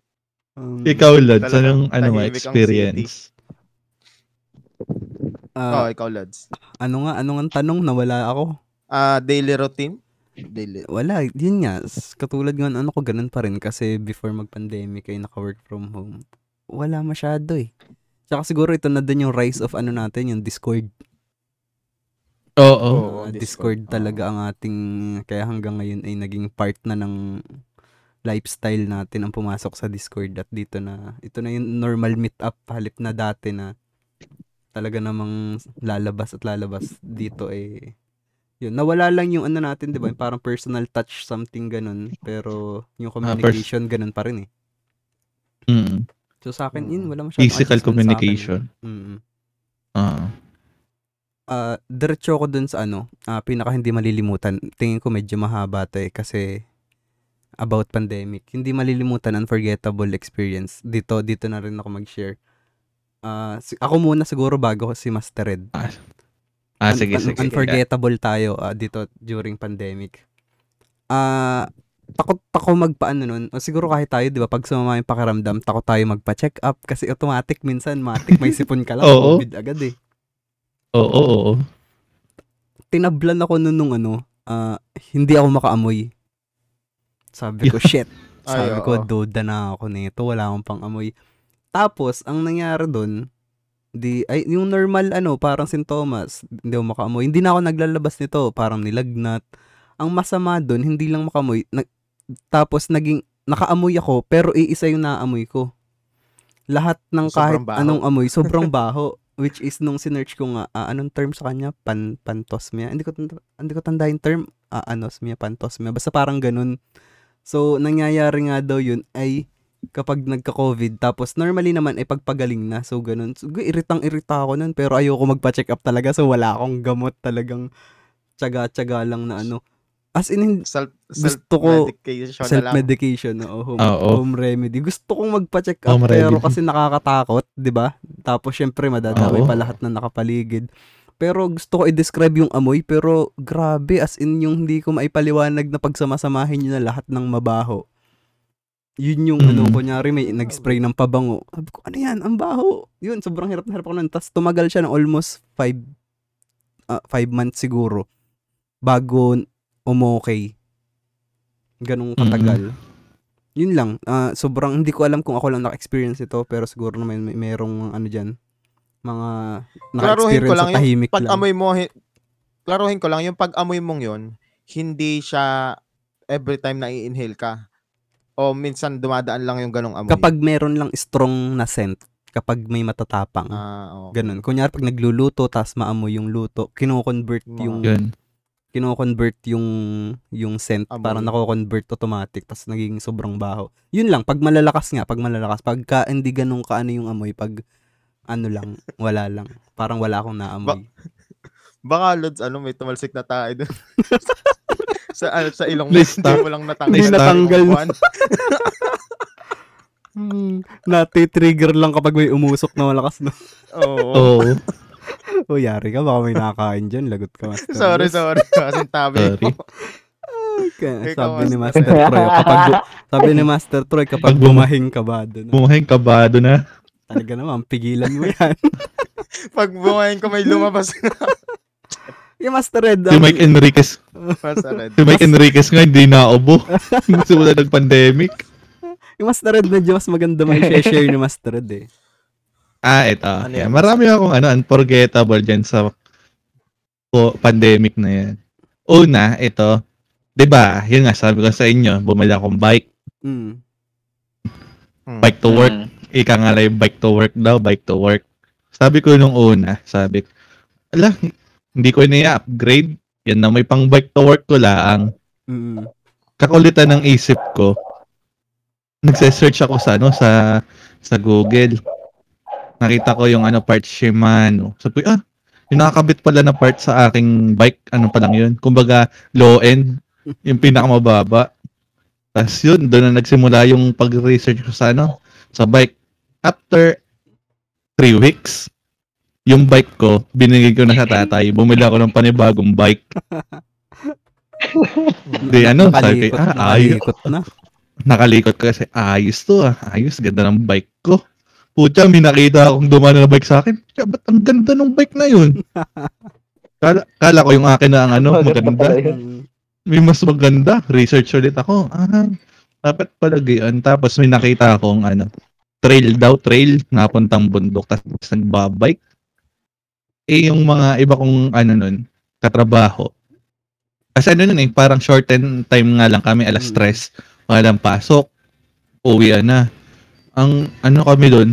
Speaker 1: Um,
Speaker 2: Ikaw, Lods, anong ano mo, experience?
Speaker 1: ah,
Speaker 3: oh, ikaw, Lods.
Speaker 1: ano nga, ano nga ang tanong? Nawala ako.
Speaker 3: Ah, daily routine? Daily.
Speaker 1: Wala, yun nga. Katulad nga, ano ko, ganun pa rin. Kasi before mag-pandemic ay naka-work from home. Wala masyado eh. Tsaka siguro ito na din yung rise of ano natin, yung Discord.
Speaker 2: Oo.
Speaker 3: Oo,
Speaker 1: Ah,
Speaker 3: Discord.
Speaker 1: Discord talaga ang ating, kaya hanggang ngayon ay naging part na ng lifestyle natin ang pumasok sa Discord at dito na, ito na yung normal meetup halip na dati na talaga namang lalabas at lalabas dito eh yun, nawala lang yung ano natin, di ba? Yung parang personal touch, something ganun. Pero yung communication, ganun pa rin eh.
Speaker 2: Mm.
Speaker 1: So sa akin, yun, wala
Speaker 2: Physical
Speaker 1: masyadong akin.
Speaker 2: communication.
Speaker 1: Mm.
Speaker 2: Ah.
Speaker 1: Ah, diretso ko dun sa ano, ah, pinaka hindi malilimutan. Tingin ko medyo mahaba to eh kasi about pandemic. Hindi malilimutan, unforgettable experience. Dito, dito na rin ako mag-share. Ah, si- ako muna siguro bago si Master Red.
Speaker 2: Ah,
Speaker 1: Un-
Speaker 2: sige,
Speaker 1: un-
Speaker 2: sige.
Speaker 1: Unforgettable tayo ah, dito during pandemic. Ah, takot ako magpaano nun. O siguro kahit tayo, di ba, pag sumama yung pakiramdam, takot tayo magpa-check up kasi automatic minsan, matik, may sipon ka lang,
Speaker 2: Oo.
Speaker 1: COVID agad eh.
Speaker 2: Oo, oo, oo.
Speaker 1: tinablan ako nun nung ano, ah, hindi ako makaamoy. Sabi ko, shit. Sabi
Speaker 3: Ay,
Speaker 1: ko,
Speaker 3: oo.
Speaker 1: duda na ako nito. Wala akong pang amoy. Tapos, ang nangyari dun, di, ay, yung normal, ano, parang sintomas, hindi ako makaamoy. Hindi na ako naglalabas nito, parang nilagnat. Ang masama dun, hindi lang makamoy. Nag, tapos, naging, nakaamoy ako, pero iisa yung naamoy ko. Lahat ng kahit
Speaker 3: Sobrang baho.
Speaker 1: anong amoy, sobrang baho. Which is, nung sinearch ko nga, ah, anong term sa kanya? Pan, pantosmia. Hindi ko, hindi ko tanda yung term. Ah, anosmia, pantosmia. Basta parang ganun. So, nangyayari nga daw yun ay kapag nagka-COVID, tapos normally naman ay pagpagaling na. So, ganun. So, iritang-irita ako nun, pero ayoko magpa-check up talaga. So, wala akong gamot talagang tsaga-tsaga lang na ano. As in,
Speaker 3: Self,
Speaker 1: Gusto ko
Speaker 3: self-medication lang.
Speaker 1: self-medication, oo, home,
Speaker 2: Oo.
Speaker 1: home remedy. Gusto kong magpa-check up,
Speaker 2: Home
Speaker 1: pero
Speaker 2: remedy.
Speaker 1: kasi nakakatakot, di ba? Tapos, syempre, madadamay
Speaker 2: Oo.
Speaker 1: pa lahat na nakapaligid. Pero gusto ko i-describe yung amoy, pero grabe, as in yung hindi ko maipaliwanag na pagsamasamahin nyo na lahat ng mabaho. Yun yung
Speaker 2: Mm.
Speaker 1: ano, kunyari may nag-spray ng pabango. Sabi ko, ano yan? Ang baho. Yun, sobrang hirap na hirap ako nun. Tapos tumagal siya ng almost five, ah, five months siguro bago umokay. Ganong katagal. Yun lang. ah, sobrang, hindi ko alam kung ako lang naka-experience ito, pero siguro naman may merong ano dyan, mga
Speaker 3: Klaruhin ko
Speaker 1: naka-experience
Speaker 3: lang
Speaker 1: sa
Speaker 3: yung
Speaker 1: tahimik lang.
Speaker 3: Pag-amoy mo, hi- klaruhin ko lang, yung pag-amoy mong yun, hindi siya every time na i-inhale ka. O minsan dumadaan lang yung ganong amoy.
Speaker 1: Kapag meron lang strong na scent, kapag may matatapang.
Speaker 3: Ah, okay.
Speaker 1: Ganun. Kunyari pag nagluluto tapos maamoy yung luto, kino-convert
Speaker 3: Mga-
Speaker 1: yung
Speaker 2: Yun.
Speaker 1: kino-convert yung yung scent,
Speaker 3: Amoy.
Speaker 1: parang nako-convert automatic tapos nagiging sobrang baho. Yun lang pag malalakas nga, pag malalakas, pagka hindi ganun kaano yung amoy, pag ano lang, wala lang. Parang wala akong naamoy.
Speaker 3: Baka, Lods, ano, may tumalsik na tayo dun. sa, ano, sa ilong
Speaker 2: Lista.
Speaker 3: hindi mo lang natanggal.
Speaker 1: Hindi natanggal. Hmm, nati-trigger lang kapag may umusok na malakas no.
Speaker 3: Oo.
Speaker 2: Oo.
Speaker 1: o yari ka, baka may nakakain dyan, lagot ka master.
Speaker 3: Sorry, sorry. Kasi tabi
Speaker 2: Sorry.
Speaker 3: mo.
Speaker 1: Okay.
Speaker 3: Ikaw,
Speaker 1: Sabi ni
Speaker 3: Master.
Speaker 1: Troy, kapag bu- sabi ni Master Troy, kapag
Speaker 2: Pag buma-
Speaker 1: bumahing ka ba doon?
Speaker 2: Bumahing kabado na.
Speaker 1: Talaga naman, pigilan mo yan.
Speaker 3: Pag bumayin ko, may lumabas na.
Speaker 1: yung Master Red,
Speaker 2: Si
Speaker 1: ang-
Speaker 2: Mike Enriquez.
Speaker 3: Masared.
Speaker 2: Si Mike Enriquez nga hindi naubo. Simula ng pandemic.
Speaker 1: yung Master Red medyo mas maganda may share ni Master Red eh.
Speaker 2: Ah, ito.
Speaker 3: Ano
Speaker 2: yan? Marami akong ano, unforgettable dyan sa po, pandemic na yan. Una, ito. 'Di ba? Yun nga, sabi ko sa inyo, bumili akong bike.
Speaker 1: Mm.
Speaker 2: Bike to work.
Speaker 4: Mm.
Speaker 2: Ika nga lang yung bike to work daw, bike to work. Sabi ko nung una, sabi ko, ala, hindi ko na upgrade Yan na may pang bike to work ko lang.
Speaker 1: Mm.
Speaker 2: Kakulitan ng isip ko. Nagse-search ako sa ano sa sa Google. Nakita ko yung ano part Shimano. Sabi ko, ah, yung nakakabit pala na part sa aking bike, ano pa lang yun. Kumbaga, low end, yung pinakamababa. Tapos yun, doon na nagsimula yung pag-research ko sa ano, sa bike. After three weeks, yung bike ko, binigay ko na sa tatay. Bumili ako ng panibagong bike. Di ano, sabi ko, ah, ayos.
Speaker 1: nakalikot na.
Speaker 2: Nakalikot ko kasi, ayos to ah. Ayos, ganda ng bike ko. Pucha, may nakita akong dumano na bike sa akin. Kaya ba't ang ganda ng bike na yun? Kala, kala ko yung akin na ang ano, maganda. May mas maganda. Research ulit ako. Ah, dapat pala gayon. Tapos may nakita akong ano, trail daw, trail, napuntang bundok. Tapos nagbabike. Eh, yung mga iba kong ano nun, katrabaho. Kasi ano nun eh, parang shorten time nga lang kami, alas stress. Walang pasok. Uwi na. Ang ano kami doon,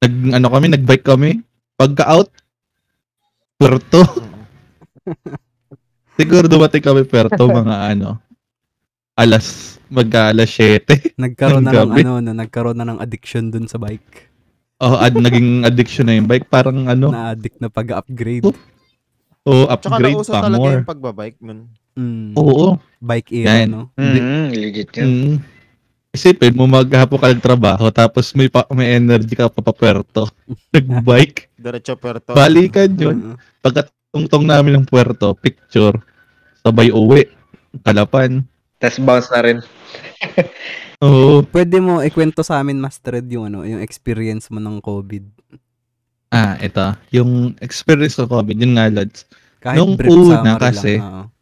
Speaker 2: nag, ano kami, nagbike kami. Pagka-out, Puerto. Siguro dumating kami Puerto mga ano, alas, magka alas 7.
Speaker 1: Nagkaroon na ng ano, no, nagkaroon na ng addiction dun sa bike.
Speaker 2: Oh, ad, naging addiction na yung bike. Parang ano,
Speaker 1: Na-addict na pag-upgrade.
Speaker 2: oh,
Speaker 3: Tsaka
Speaker 2: upgrade pa
Speaker 3: talaga
Speaker 2: more.
Speaker 3: yung pagbabike nun.
Speaker 1: Mm.
Speaker 2: Oo.
Speaker 1: Bike era,
Speaker 2: Yan.
Speaker 1: no?
Speaker 4: Mm, legit yun.
Speaker 2: Mm. Isipin mo, maghapo ka ng trabaho, tapos may, pa, may energy ka pa pa Puerto. Nagbike.
Speaker 3: Diretso Puerto.
Speaker 2: Balikan yun.
Speaker 1: Oo.
Speaker 2: Pagkatungtong namin ng Puerto, picture, sabay uwi. Kalapan.
Speaker 4: Tapos bounce na rin.
Speaker 2: Oo.
Speaker 1: Pwede mo ikwento sa amin, Master Ed, yung ano, yung experience mo ng COVID.
Speaker 2: Ah, ito. Yung experience ko COVID, yun nga, lads.
Speaker 1: Kahit
Speaker 2: Nung una kasi,
Speaker 1: lang.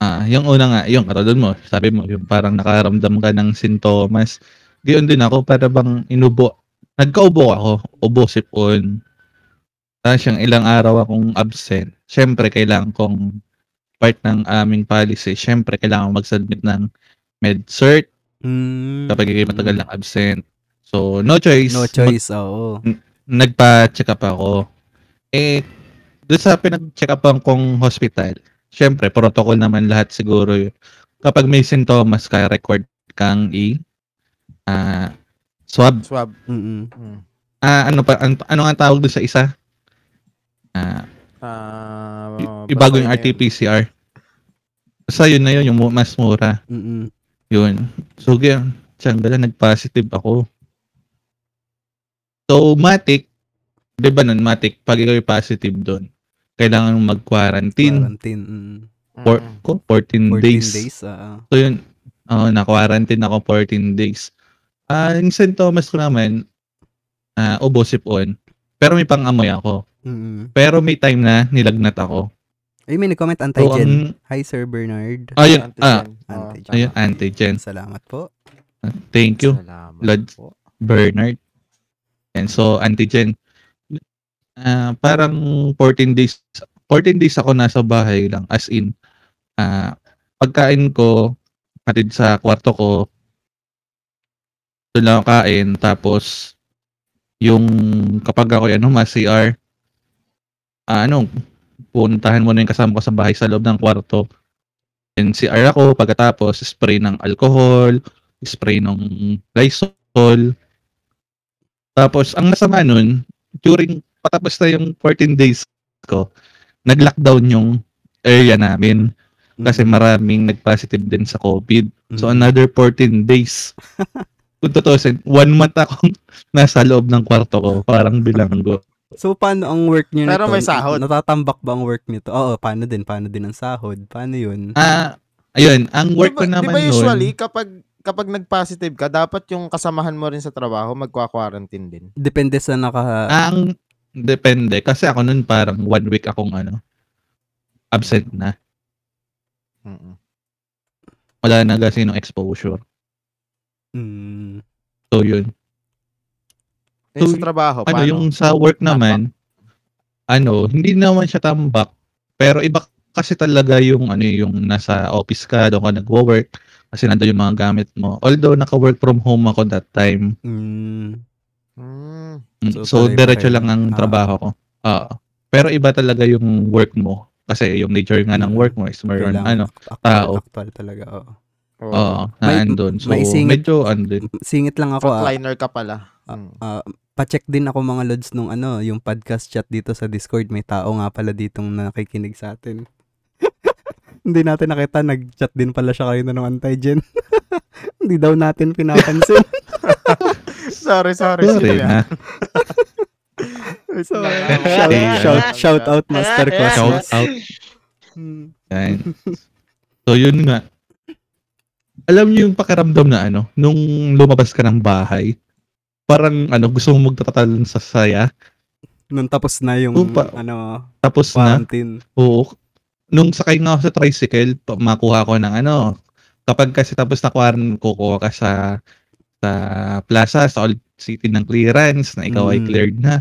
Speaker 2: Ah, yung una nga, yung katulad mo, sabi mo, yung parang nakaramdam ka ng sintomas. Gayon din ako, para bang inubo. Nagkaubo ako, ubo, sipon. Tapos yung ilang araw akong absent. Siyempre, kailangan kong part ng aming policy. Siyempre, kailangan mag-submit ng med-cert
Speaker 1: Mm.
Speaker 2: kapag kayo matagal ng absent. So, no choice.
Speaker 1: No choice, oo.
Speaker 2: nagpa-check up ako. Eh, doon sa pinag-check up kong hospital, syempre, protocol naman lahat siguro yun. Kapag may sintomas ka, record kang i ah swab.
Speaker 3: Swab.
Speaker 1: Mm-mm.
Speaker 3: Mm.
Speaker 2: Ah, ano pa an- ano nga tawag doon sa isa? Ah,
Speaker 3: Ah,
Speaker 2: i- ibago yung. RT-PCR. Basta yun na yun, yung mas mura.
Speaker 1: Mm-mm.
Speaker 2: Yun. So, ganyan. Tiyangala, nag-positive ako. So, Matic, di ba nun, Matic, pag ikaw positive doon, kailangan mong mag-quarantine.
Speaker 1: Quarantine. Mm.
Speaker 2: For,
Speaker 3: Mm.
Speaker 2: ko, 14,
Speaker 1: 14
Speaker 2: days.
Speaker 1: days. ah.
Speaker 2: So, yun, Oo, na-quarantine ako 14 days. Ah, yung St. Thomas ko naman, ah, ubo sipon. Pero may pang-amoy ako.
Speaker 1: Mm.
Speaker 2: Pero may time na nilagnat ako.
Speaker 1: Ay, may nag-comment
Speaker 2: So,
Speaker 1: antigen.
Speaker 2: ang,
Speaker 1: Hi, Sir Bernard.
Speaker 2: ayun, ah,
Speaker 3: Antigen. Oo.
Speaker 1: Antigen.
Speaker 2: ayun, antigen.
Speaker 1: Salamat po.
Speaker 2: Thank you,
Speaker 3: Salamat
Speaker 2: Lord.
Speaker 3: po.
Speaker 2: Bernard. And so, antigen. Ah, parang 14 days, 14 days ako nasa bahay lang. As in, ah, pagkain ko, hatid sa kwarto ko, doon lang ako kain. Tapos, yung kapag ako ano, mas CR, ah, ano, puntahan mo na yung kasama ko sa bahay sa loob ng kwarto. And CR ako, pagkatapos, spray ng alcohol, spray ng Lysol. Tapos, ang masama nun, during, patapos na yung 14 days ko, nag-lockdown yung area namin kasi
Speaker 1: Mm.
Speaker 2: maraming nag-positive din sa COVID. So,
Speaker 1: Mm.
Speaker 2: another 14 days. Kung tutusin, one month akong nasa loob ng kwarto ko, parang bilanggo.
Speaker 1: So, paano ang work nyo
Speaker 3: Pero
Speaker 1: nito?
Speaker 3: may sahod.
Speaker 1: Natatambak ba ang work nito? Oo, paano din? Paano din ang sahod? Paano yun?
Speaker 2: Ah, ayun, ang work
Speaker 3: di ba,
Speaker 2: ko naman
Speaker 3: di ba usually,
Speaker 2: nun,
Speaker 3: kapag kapag nag-positive ka, dapat yung kasamahan mo rin sa trabaho, magkwa-quarantine din.
Speaker 1: Depende sa naka...
Speaker 2: ang depende. Kasi ako nun parang one week akong ano, absent na.
Speaker 3: Mm-mm.
Speaker 2: Wala na kasi ng exposure.
Speaker 1: Mm,
Speaker 2: So, yun.
Speaker 3: Eh,
Speaker 2: So,
Speaker 3: sa trabaho,
Speaker 2: ano,
Speaker 3: paano?
Speaker 2: yung sa work naman, ano, hindi naman siya tambak. Pero iba kasi talaga yung ano yung nasa office ka, doon ka nagwo-work kasi nandoon yung mga gamit mo. Although naka-work from home ako that time.
Speaker 1: mm,
Speaker 3: Mm.
Speaker 1: So,
Speaker 2: So, diretso lang ang
Speaker 1: Ah.
Speaker 2: trabaho ko. Oo. pero iba talaga yung work mo. Kasi yung nature nga ng work mo is meron
Speaker 1: kailangan
Speaker 2: ano,
Speaker 1: actual,
Speaker 2: tao.
Speaker 1: actual talaga, oo.
Speaker 3: Oo.
Speaker 2: oo,
Speaker 1: May-
Speaker 2: na andun. So,
Speaker 1: may singit-
Speaker 2: medyo andun.
Speaker 1: Singit lang ako, ah.
Speaker 3: Frontliner ka pala. Mm.
Speaker 1: Ah, pa-check din ako mga lods nung ano, yung podcast chat dito sa Discord. May tao nga pala ditong nakikinig sa atin. Hindi natin nakita, nag-chat din pala siya kayo ng antigen. Hindi daw natin pinapansin.
Speaker 3: sorry, sorry.
Speaker 2: Sorry na.
Speaker 1: so, shout, shout, shout out Master
Speaker 2: Shout
Speaker 1: Cosmos.
Speaker 2: out.
Speaker 1: Hmm.
Speaker 2: So, yun nga. Alam niyo yung pakiramdam na ano, nung lumabas ka ng bahay, parang ano, gusto mo magtatalon sa saya.
Speaker 1: Nung tapos na yung,
Speaker 2: Upa.
Speaker 1: ano,
Speaker 2: Tapos na,
Speaker 1: quarantine.
Speaker 2: oo, nung sakay nga ako sa tricycle, makuha ko ng ano, kapag kasi tapos na quarantine, kukuha ka sa sa plaza, sa Old City ng clearance, na ikaw ay
Speaker 1: Mm.
Speaker 2: cleared na.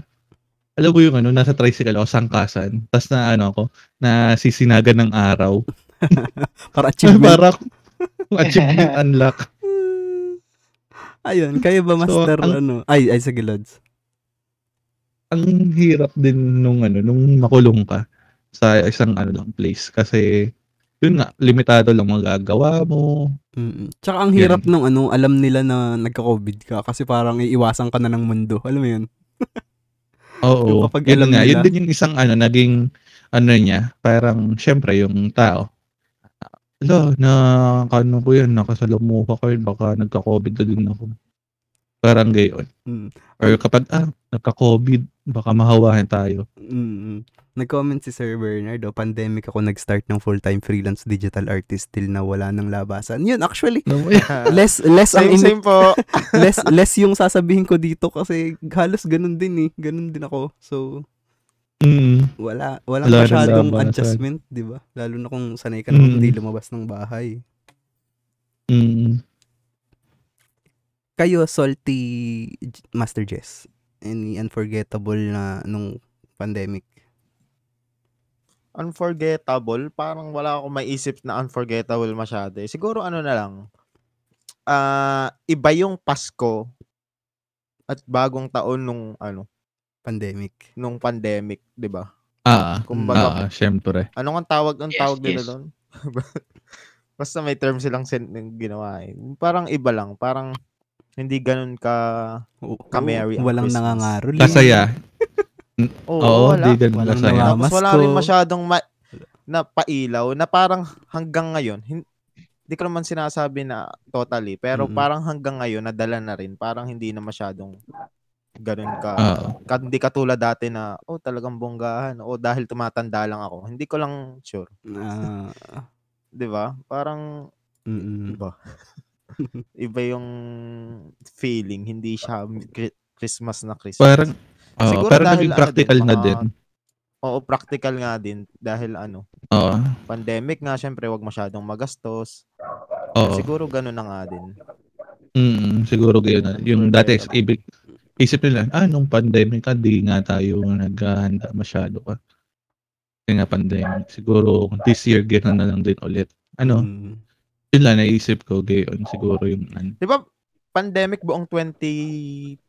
Speaker 2: Alam mo yung ano, nasa tricycle ako, sangkasan. Tapos na ano ako, na sisinagan ng araw.
Speaker 1: Para
Speaker 2: Ay,
Speaker 1: achievement.
Speaker 2: para achievement unlock.
Speaker 1: Ayun, kayo ba Master,
Speaker 2: ang-
Speaker 1: ano? Ay, ay, sige lods.
Speaker 2: Ang hirap din nung ano, nung makulong ka sa isang ano lang place kasi yun nga, limitado lang magagawa mo.
Speaker 1: Mm. Tsaka ang hirap nung ano, alam nila na nagka-COVID ka kasi parang iiwasan ka na ng mundo. Alam mo yun?
Speaker 2: Oo.
Speaker 1: Kapag
Speaker 2: yun
Speaker 1: alam
Speaker 2: nga,
Speaker 1: nila.
Speaker 2: yun din yung isang ano, naging ano niya, parang syempre yung tao. Ala, na ano ko yan, nakasalamuha ko yun, baka nagka-COVID na din ako. Parang gayon.
Speaker 1: Mm.
Speaker 2: Or kapag, ah, nagka-COVID, baka mahawahan tayo.
Speaker 1: Mm. Nag-comment si Sir Bernard, oh, pandemic ako nag-start ng full-time freelance digital artist till na wala ng labasan. Yun, actually,
Speaker 2: yan?
Speaker 1: less less ang
Speaker 3: same,
Speaker 1: imi-
Speaker 3: same po.
Speaker 1: less less yung sasabihin ko dito kasi halos ganun din eh. Ganun din ako. So,
Speaker 2: Mm.
Speaker 1: wala walang
Speaker 2: Wala
Speaker 1: masyadong
Speaker 2: labasan.
Speaker 1: adjustment, 'di ba? Lalo na kung sanay ka naman
Speaker 2: Mm.
Speaker 1: hindi lumabas ng bahay.
Speaker 2: Mm.
Speaker 1: Kayo salty Master Jess. Any unforgettable na nung pandemic?
Speaker 3: unforgettable, parang wala akong maisip na unforgettable masyado. Siguro ano na lang, ah iba yung Pasko at bagong taon nung ano,
Speaker 1: Pandemic.
Speaker 3: nung pandemic, 'di ba?
Speaker 2: Ah,
Speaker 3: Kumbaga,
Speaker 2: ah, syempre.
Speaker 3: ano ang tawag ang
Speaker 4: Yes,
Speaker 3: tawag nila
Speaker 4: yes.
Speaker 3: doon? Basta may term silang sen- ginawa eh. Parang iba lang, parang hindi ganun ka Ka-merry ang
Speaker 1: walang
Speaker 3: Christmas.
Speaker 1: nangangaroling.
Speaker 2: Kasaya.
Speaker 3: Oo,
Speaker 2: Oo,
Speaker 3: wala.
Speaker 2: di ganun
Speaker 1: Walang
Speaker 2: kasaya.
Speaker 3: Tapos wala rin masyadong ma- na pailaw na parang hanggang ngayon, hin- hindi ko naman sinasabi na totally, pero
Speaker 1: Mm-mm.
Speaker 3: parang hanggang ngayon nadala na rin, parang hindi na masyadong ganun ka,
Speaker 2: Oo.
Speaker 3: ka- hindi katulad dati na, oh talagang bonggahan, o dahil tumatanda lang ako. Hindi ko lang sure,
Speaker 1: Ah,
Speaker 3: 'di ba? Parang
Speaker 1: Mm.
Speaker 3: Iba. Iba yung feeling. Hindi siya Chri- Christmas na Christmas.
Speaker 2: Parang, oo,
Speaker 3: Siguro
Speaker 2: pero
Speaker 3: dahil
Speaker 2: naging
Speaker 3: ano
Speaker 2: practical
Speaker 3: din,
Speaker 2: na
Speaker 3: mga-
Speaker 2: din.
Speaker 3: Oo, practical nga din. Dahil ano,
Speaker 2: Oo.
Speaker 3: pandemic nga, syempre, wag masyadong magastos.
Speaker 2: Oo.
Speaker 3: Siguro ganun na nga din.
Speaker 2: Mm, siguro ganyan na. Yung dati, ibig, isip nila, ah, nung pandemic ka, di nga tayo naghahanda masyado ka. Kasi nga pandemic. Siguro, this year, gano'n na lang din ulit. Ano,
Speaker 1: Mm.
Speaker 2: yun lang, naisip ko, gayon. Siguro yung, ano,
Speaker 3: Di ba, pandemic buong 2020?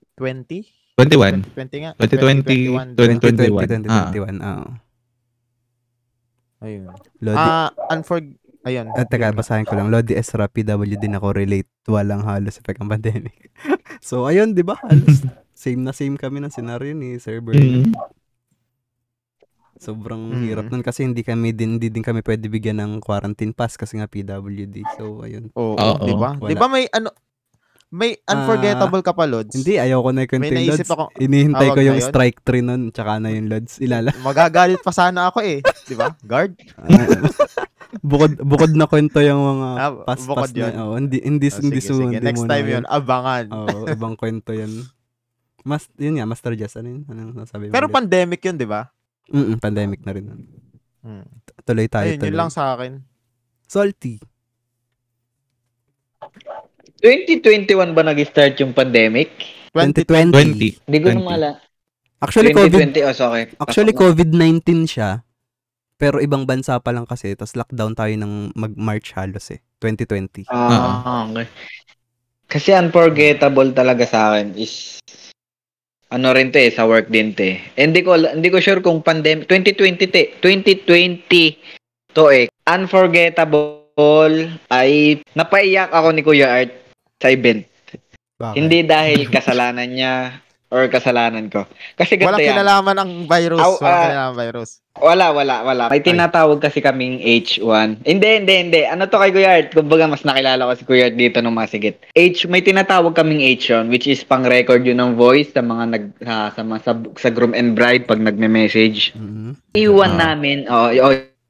Speaker 2: 21.
Speaker 3: 2020 nga.
Speaker 2: 2020,
Speaker 3: 2021.
Speaker 2: 2021.
Speaker 1: 2021, oo.
Speaker 3: Ayun.
Speaker 1: Lodi,
Speaker 3: Ah, unfor... Ayun.
Speaker 1: Ah, teka, basahin ko lang. Lodi Ezra, PW din ako relate. Walang halos effect ang pandemic. so, ayun, di ba? Halos same na same kami ng scenario ni Sir Bernie.
Speaker 2: Mm.
Speaker 1: Sobrang
Speaker 3: Mhm.
Speaker 1: hirap nun kasi hindi kami din, hindi din kami pwede bigyan ng quarantine pass kasi nga PWD. So, ayun.
Speaker 3: Oo,
Speaker 2: Oo.
Speaker 3: di ba? Di ba may ano... May unforgettable ka pa, Lods?
Speaker 1: Hindi, ayaw ko na
Speaker 3: naisip
Speaker 1: Lods.
Speaker 3: ako-
Speaker 1: Inihintay
Speaker 3: Ah,
Speaker 1: ko yung
Speaker 3: yun?
Speaker 1: strike 3 nun, tsaka na yung Lods. Ilala.
Speaker 3: Magagalit pa sana ako eh. Di ba? Guard?
Speaker 1: Bukod, bukod na kwento yung mga
Speaker 3: Ah,
Speaker 1: pass
Speaker 3: bukod
Speaker 1: pass na.
Speaker 3: yun.
Speaker 1: Oh, hindi, hindi,
Speaker 3: Oh,
Speaker 1: hindi
Speaker 3: sige, sige.
Speaker 1: hindi
Speaker 3: Next time yun, abangan.
Speaker 1: Oo, ibang kwento yan. Mas, yun nga, Master Jess, ano yun? Anong nasabi mo?
Speaker 3: Pero
Speaker 1: ulit?
Speaker 3: pandemic yun, di ba?
Speaker 1: Mm-mm, pandemic na rin.
Speaker 3: Hmm.
Speaker 1: Tuloy tayo,
Speaker 3: Ayun,
Speaker 1: tuloy.
Speaker 3: yun lang sa akin.
Speaker 1: Salty.
Speaker 4: 2021 ba nag-start yung pandemic?
Speaker 1: 2020.
Speaker 2: 20.
Speaker 4: Hindi ko na
Speaker 2: 20.
Speaker 4: maalala.
Speaker 1: Actually, COVID,
Speaker 4: 2020, oh, sorry.
Speaker 1: actually,
Speaker 4: Pasok na.
Speaker 1: COVID-19 siya. Pero ibang bansa pa lang kasi. Tapos lockdown tayo ng mag-March halos eh. 2020.
Speaker 4: Ah, okay. Kasi unforgettable talaga sa akin is ano rin to eh, sa work din to eh. Eh, Hindi ko, hindi ko sure kung pandemic, 2020 te, 2020 to eh. Unforgettable ay napaiyak ako ni Kuya Art sa event.
Speaker 1: Bakit?
Speaker 4: Hindi dahil kasalanan niya or kasalanan ko. Kasi ganito
Speaker 3: Walang
Speaker 4: yan.
Speaker 3: kinalaman ang virus.
Speaker 4: Aw,
Speaker 3: Walang
Speaker 4: ah,
Speaker 3: kinalaman virus.
Speaker 4: Wala, wala, wala. May tinatawag kasi kaming H1. Hindi, hindi, hindi. Ano to kay Kuya Art? Kumbaga, mas nakilala ko si Kuya Art dito nung masigit. H, may tinatawag kaming H1, which is pang-record yun ng voice sa mga nag, sa, sa, mga- sa, sa groom and bride pag nagme-message.
Speaker 1: Mhm.
Speaker 4: Iwan
Speaker 2: Ah.
Speaker 4: namin, oh,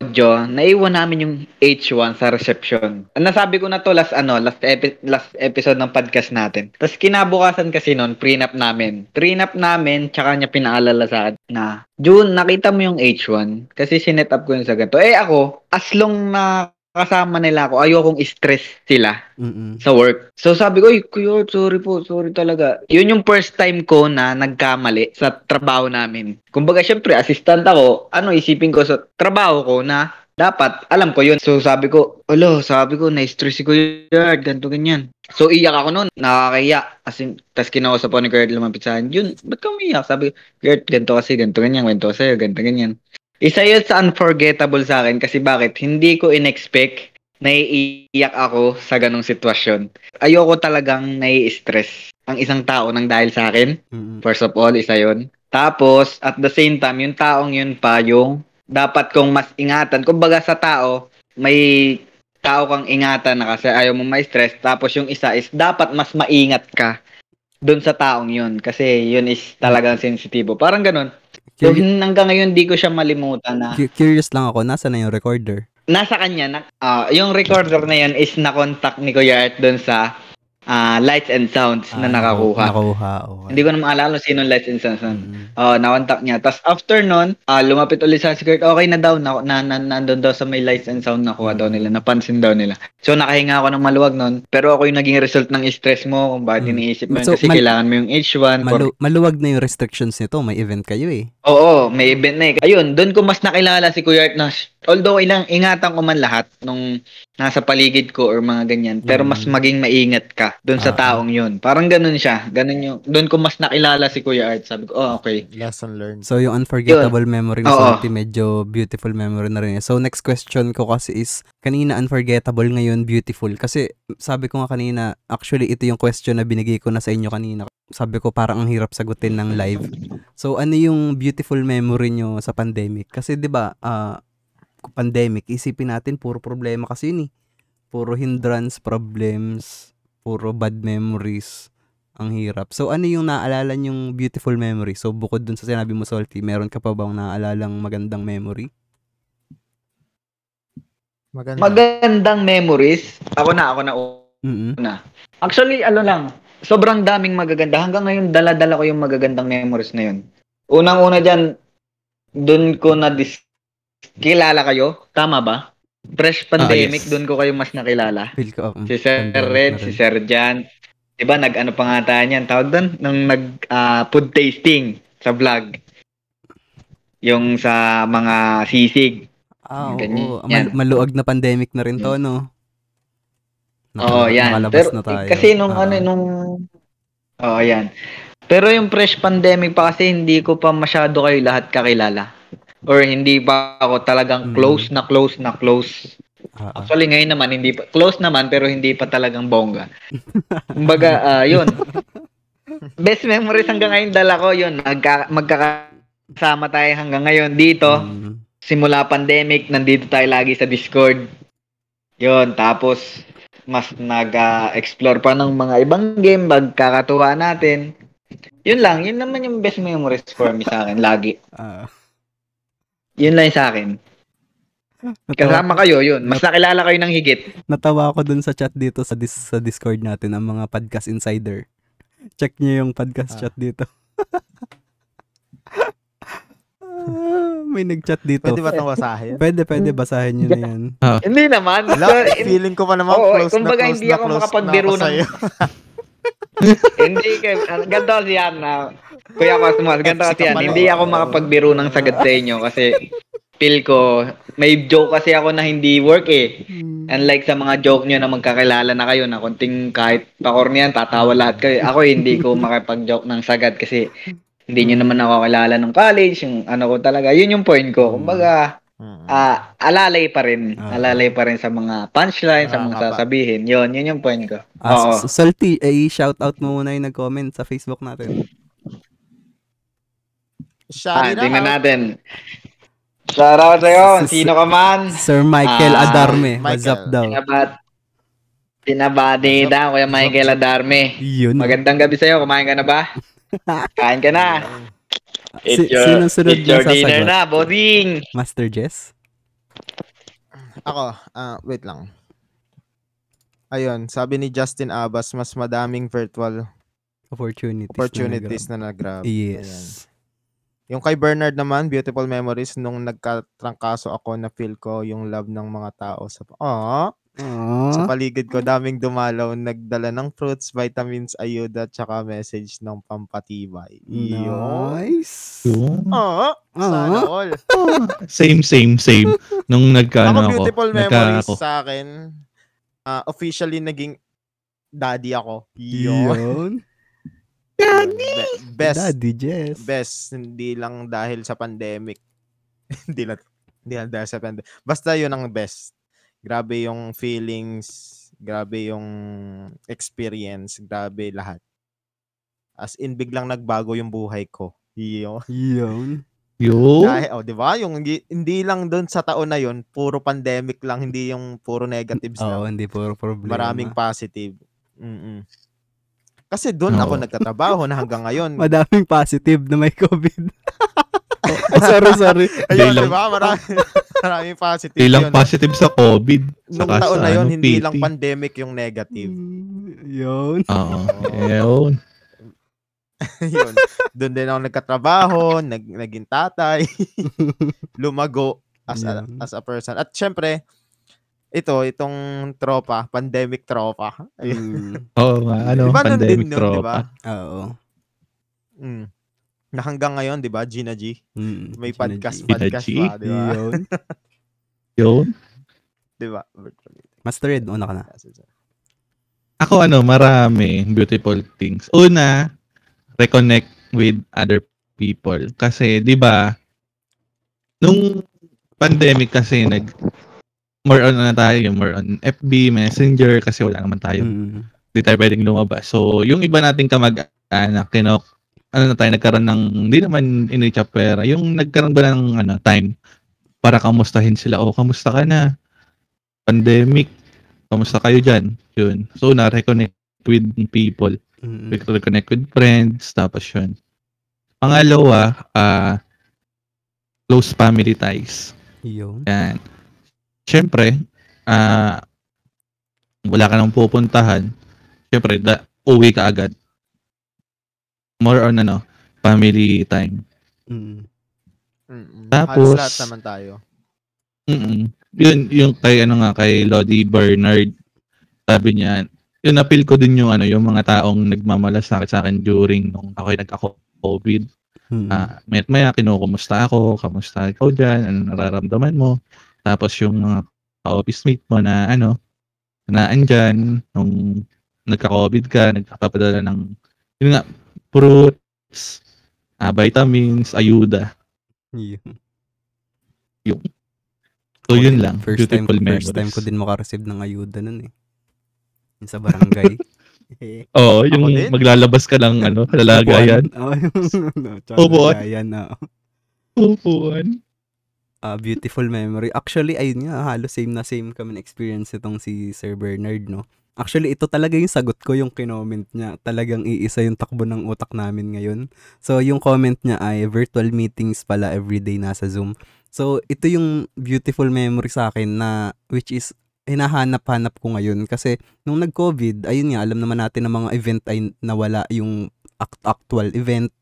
Speaker 4: audio, naiwan namin yung H1 sa reception. Nasabi ko na to last ano, last epi- last episode ng podcast natin. Tapos kinabukasan kasi noon, prenup namin. Prenup namin, tsaka niya pinaalala sa akin na, June, nakita mo yung H1? Kasi sinet up ko yun sa ganito. Eh ako, as long na kasama nila ako, ayokong stress sila
Speaker 1: Mm-mm.
Speaker 4: sa work. So sabi ko, Uy, kuya, sorry po, sorry talaga. Yun yung first time ko na nagkamali sa trabaho namin. Kumbaga, syempre, assistant ako. Ano, isipin ko sa trabaho ko na dapat, alam ko yun. So sabi ko, alo, sabi ko, na-stress si Kuya, ganito, ganyan. So iyak ako noon, nakakaiyak. As in, tas kinausap ko ni Kuya lumapit sa akin, yun, ba't ka umiyak? Sabi ko, Kuya, ganito kasi, ganito, ganyan, ganito sa'yo, ganito, ganyan. Isa yun sa unforgettable sa akin kasi bakit? Hindi ko in-expect naiiyak ako sa ganong sitwasyon. Ayoko talagang nai-stress ang isang tao nang dahil sa akin.
Speaker 1: Mm-mm.
Speaker 4: First of all, isa yun. Tapos, at the same time, yung taong yun pa yung dapat kong mas ingatan. Kumbaga sa tao, may tao kang ingatan na kasi ayaw mo ma-stress. Tapos yung isa is dapat mas maingat ka doon sa taong yun. Kasi yun is talagang sensitibo. Parang ganun.
Speaker 1: Curi-
Speaker 4: hin- hanggang ngayon, di ko siya malimutan na
Speaker 1: cu- curious lang ako, nasa na yung recorder?
Speaker 4: nasa kanya, na, ah, yung recorder na yun is na-contact ni Kuya Art doon sa ah, lights and sounds na
Speaker 1: Ah,
Speaker 4: nakakuha.
Speaker 1: Nakuha, okay.
Speaker 4: Hindi ko na maalala kung sino lights and sounds. na.
Speaker 1: Mm-mm.
Speaker 4: Oh, na-contact niya. Tapos after nun, ah, lumapit ulit sa security. Okay na daw. Na, na, na, nandun daw sa may lights and sound nakuha daw nila. Napansin daw nila. So nakahinga ako ng maluwag nun. Pero ako yung naging result ng stress mo kung bakit
Speaker 1: Mm.
Speaker 4: iniisip mo.
Speaker 1: So,
Speaker 4: Kasi
Speaker 1: mal-
Speaker 4: kailangan mo yung H1. for-
Speaker 1: Malu- maluwag na yung restrictions nito. May event kayo eh.
Speaker 4: Oo, may event na eh. Ayun, doon ko mas nakilala si Kuya Art na although ilang ingatan ko man lahat nung nasa paligid ko or mga ganyan, pero mas
Speaker 1: Mm.
Speaker 4: maging maingat ka doon sa
Speaker 1: Ah.
Speaker 4: taong yun. Parang ganun siya. Ganun yung, doon ko mas nakilala si Kuya Art. Sabi ko, oh, okay.
Speaker 3: Lesson learned.
Speaker 1: So, yung unforgettable memory ni
Speaker 4: Oo.
Speaker 1: Salty, medyo beautiful memory na rin. eh. So, next question ko kasi is, kanina unforgettable, ngayon beautiful. Kasi, sabi ko nga kanina, actually, ito yung question na binigay ko na sa inyo kanina. Sabi ko, parang ang hirap sagutin ng live. So, ano yung beautiful memory nyo sa pandemic? Kasi, di ba, ah, pandemic, isipin natin, puro problema kasi yun eh. Puro hindrance, problems, puro bad memories. Ang hirap. So, ano yung naaalala yung beautiful memory? So, bukod dun sa sinabi mo, Salty, meron ka pa bang naalalang magandang memory?
Speaker 3: Maganda.
Speaker 4: Magandang memories. Ako na, ako na
Speaker 1: Mm.
Speaker 4: una. Actually, ano lang, sobrang daming magaganda. Hanggang ngayon, dala-dala ko yung magagandang memories na yun. Unang-una dyan, dun ko na dis- kilala kayo. Tama ba? Fresh pandemic,
Speaker 2: Ah, yes.
Speaker 4: dun ko kayo mas nakilala.
Speaker 1: Feel ko. um,
Speaker 4: Si Sir Red, si. Sir Jan. Diba, nag-ano pa nga tayo niyan? Tawag doon? Nung nag ah, food tasting sa vlog. Yung sa mga sisig.
Speaker 1: Ah, oo.
Speaker 4: Ganyan.
Speaker 1: Mal- maluag na pandemic na rin to, no?
Speaker 4: Oo,
Speaker 1: Naka-
Speaker 4: yan. Pero,
Speaker 1: na tayo.
Speaker 4: kasi nung
Speaker 1: Ah.
Speaker 4: ano, nung... Oo, yan. Pero yung fresh pandemic pa kasi hindi ko pa masyado kayo lahat kakilala. Or hindi pa ako talagang
Speaker 1: Mm.
Speaker 4: close na close na close.
Speaker 1: Ah.
Speaker 4: Actually, ngayon naman, hindi pa, close naman, pero hindi pa talagang bongga. Kumbaga, ah, yun. Best memories hanggang ngayon dala ko, yun. Magka, magkakasama tayo hanggang ngayon dito.
Speaker 1: Mm.
Speaker 4: Simula pandemic, nandito tayo lagi sa Discord. Yun, tapos mas nag-explore pa ng mga ibang game, magkakatuwa natin. Yun lang, yun naman yung best memories for me sa akin, lagi.
Speaker 1: Ah.
Speaker 4: Yun lang sa akin.
Speaker 1: Natawa,
Speaker 4: Kasama kayo, yun. Mas nakilala kayo ng higit.
Speaker 1: natawa ako dun sa chat dito sa dis- sa Discord natin ang mga podcast insider. Check niyo yung podcast
Speaker 3: Ah.
Speaker 1: chat dito. Ah, may nag-chat dito.
Speaker 3: Pwede ba itong basahin?
Speaker 1: Pwede, pwede basahin niyo na yan.
Speaker 4: Hindi naman.
Speaker 3: Wala, feeling ko pa naman
Speaker 4: Oo,
Speaker 3: close
Speaker 4: kumbaga,
Speaker 3: na close
Speaker 4: hindi
Speaker 3: na
Speaker 4: ako
Speaker 3: close
Speaker 4: makapagbiro
Speaker 3: na ako
Speaker 4: ng-
Speaker 3: sa'yo.
Speaker 4: hindi kay ganito kasi yan na Kuya Cosmos, ganito kasi yan. Hindi ako makapagbiro ng sagad sa inyo kasi feel ko may joke kasi ako na hindi work eh. Unlike sa mga joke nyo na magkakilala na kayo na konting kahit pakornian, tatawa lahat kayo. Ako hindi ko makapag-joke ng sagad kasi hindi nyo naman ako kilala ng college, yung ano ko talaga. Yun yung point ko. Kumbaga, ah alalay pa rin.
Speaker 1: Ah.
Speaker 4: Alalay pa rin sa mga punchline, sa mga
Speaker 3: Nakakapa.
Speaker 4: sasabihin. Yun, yun yung point ko.
Speaker 1: Ah,
Speaker 4: Oo.
Speaker 1: S- Salty, eh, shout out mo muna yung nag-comment sa Facebook natin.
Speaker 4: Ah,
Speaker 3: Shari na.
Speaker 4: tingnan natin. Shoutout sa'yo. Sino ka man?
Speaker 1: Sir Michael
Speaker 4: Ah,
Speaker 1: Adarme,
Speaker 3: Michael.
Speaker 1: what's up daw?
Speaker 4: Tinabat. Tinabati daw, Kuya Michael Adarme.
Speaker 1: Yun.
Speaker 4: Magandang gabi sa'yo. Kumain ka na ba? Kain ka na. It's
Speaker 1: Si-
Speaker 4: your,
Speaker 1: sino sunod
Speaker 4: it's your
Speaker 1: na
Speaker 4: dinner
Speaker 1: sasagot?
Speaker 4: na, bossing.
Speaker 1: Master Jess?
Speaker 3: Ako, ah, wait lang. Ayun, sabi ni Justin Abbas, mas madaming virtual
Speaker 1: Opportunities.
Speaker 3: opportunities
Speaker 1: na
Speaker 3: na nag-grab.
Speaker 1: nag-
Speaker 3: Ayan. Yung kay Bernard naman, beautiful memories nung nagkatrangkaso ako na feel ko yung love ng mga tao sa Aww, sa
Speaker 1: Aww.
Speaker 3: paligid ko daming dumalaw, nagdala ng fruits, vitamins, ayuda, tsaka message ng pampatibay.
Speaker 1: Nice.
Speaker 2: Yun.
Speaker 3: Aww, sana
Speaker 1: Aww.
Speaker 3: all.
Speaker 2: Same, same, same. Nung nagkaano
Speaker 3: ako,
Speaker 2: ako.
Speaker 3: beautiful
Speaker 2: nagka-
Speaker 3: memories
Speaker 2: ako.
Speaker 3: sa akin. ah, officially naging daddy ako. Yun. Be- best.
Speaker 1: Daddy Jess.
Speaker 3: Best. Hindi lang dahil sa pandemic. hindi lang, hindi lang dahil sa pandemic. Basta yun ang best. Grabe yung feelings. Grabe yung experience. Grabe lahat. As in, biglang nagbago yung buhay ko. Yun.
Speaker 1: Yun.
Speaker 2: Yun.
Speaker 3: Dahil, oh, di ba? Yung hindi, hindi lang doon sa taon na yun, puro pandemic lang, hindi yung puro negatives
Speaker 1: Oo,
Speaker 3: lang.
Speaker 1: hindi puro problema.
Speaker 3: Maraming positive. Mm-mm. Kasi doon ako
Speaker 2: Oo.
Speaker 3: nagtatrabaho na hanggang ngayon.
Speaker 1: Madaming positive na may COVID. Oh, sorry, sorry.
Speaker 3: Ayun,
Speaker 2: Ilang-
Speaker 3: di ba? Maraming, maraming positive
Speaker 2: Ilang
Speaker 3: yun.
Speaker 2: positive sa COVID.
Speaker 3: Nung taon na yun,
Speaker 2: ano,
Speaker 3: hindi
Speaker 2: PT.
Speaker 3: lang pandemic yung negative.
Speaker 1: Mm, Yun.
Speaker 2: Oo. Yun.
Speaker 3: yun. Doon din ako nagkatrabaho, nag, naging tatay, lumago as a, as a person. At syempre, ito, itong tropa, pandemic tropa.
Speaker 1: Mm,
Speaker 2: Oo nga, ano,
Speaker 3: Diba nun
Speaker 2: pandemic
Speaker 3: di
Speaker 2: tropa.
Speaker 3: ba?
Speaker 1: Oo.
Speaker 3: Mm. Na hanggang ngayon, di ba, Gina G?
Speaker 1: Mm,
Speaker 3: May
Speaker 1: Gina
Speaker 3: podcast,
Speaker 1: G.
Speaker 3: Podcast pa, di ba?
Speaker 1: Yun.
Speaker 2: Yun.
Speaker 3: Di ba?
Speaker 1: Master Red, una ka na.
Speaker 2: Ako ano, marami beautiful things. Una, reconnect with other people. Kasi, di ba, nung pandemic kasi, nag, more on na tayo, more on FB, Messenger, kasi wala naman tayo.
Speaker 1: Mm,
Speaker 2: Hindi tayo pwedeng lumabas. So, yung iba nating kamag-anak, kinok, ano na tayo, nagkaroon ng, hindi naman inicha pera, yung nagkaroon ba ng ano, time para kamustahin sila. O, kamusta ka na? Pandemic. Kamusta kayo dyan? Yun. So, na-reconnect with people.
Speaker 1: mm,
Speaker 2: Reconnect with friends. Tapos yun. Pangalawa, ah close family ties.
Speaker 1: Yun.
Speaker 2: Yan. Siyempre, ah, wala ka nang pupuntahan, syempre, da, uwi ka agad. More on ano, family time.
Speaker 1: Mm.
Speaker 3: Mm-mm.
Speaker 2: Tapos-
Speaker 3: Halos lahat naman tayo.
Speaker 2: Mm Yun, yung kay, ano nga, kay Lodi Bernard, sabi niya, yun, napil ko din yung, ano, yung mga taong nagmamalasakit sa akin during nung ako'y nagka-COVID.
Speaker 1: Mm.
Speaker 2: Ah, may maya kinukumusta ako, kamusta ikaw dyan, ano nararamdaman mo. Tapos yung mga ka-office mate mo na ano, na andyan, nung nagka-COVID ka, nagpapadala ng, yun nga, fruits, ah, vitamins, ayuda.
Speaker 1: Yun.
Speaker 2: So yun lang,
Speaker 1: First time,
Speaker 2: beautiful
Speaker 1: first time
Speaker 2: memories.
Speaker 1: ko din makareceive ng ayuda nun eh. Yung sa barangay.
Speaker 2: Oo, yung
Speaker 3: Ako din.
Speaker 2: maglalabas ka ng ano, lalagayan.
Speaker 1: Oo, yung ano, tsaka
Speaker 2: Upuan.
Speaker 1: lagayan na.
Speaker 2: Upuan.
Speaker 1: Ah, beautiful memory. Actually, ayun nga, halos same na same kami experience itong si Sir Bernard, no? Actually, ito talaga yung sagot ko, yung kinoment niya. Talagang iisa yung takbo ng utak namin ngayon. So, yung comment niya ay virtual meetings pala everyday nasa Zoom. So, ito yung beautiful memory sa akin na which is hinahanap-hanap ko ngayon kasi nung nag-COVID, ayun nga, alam naman natin na mga event ay nawala yung act- actual event.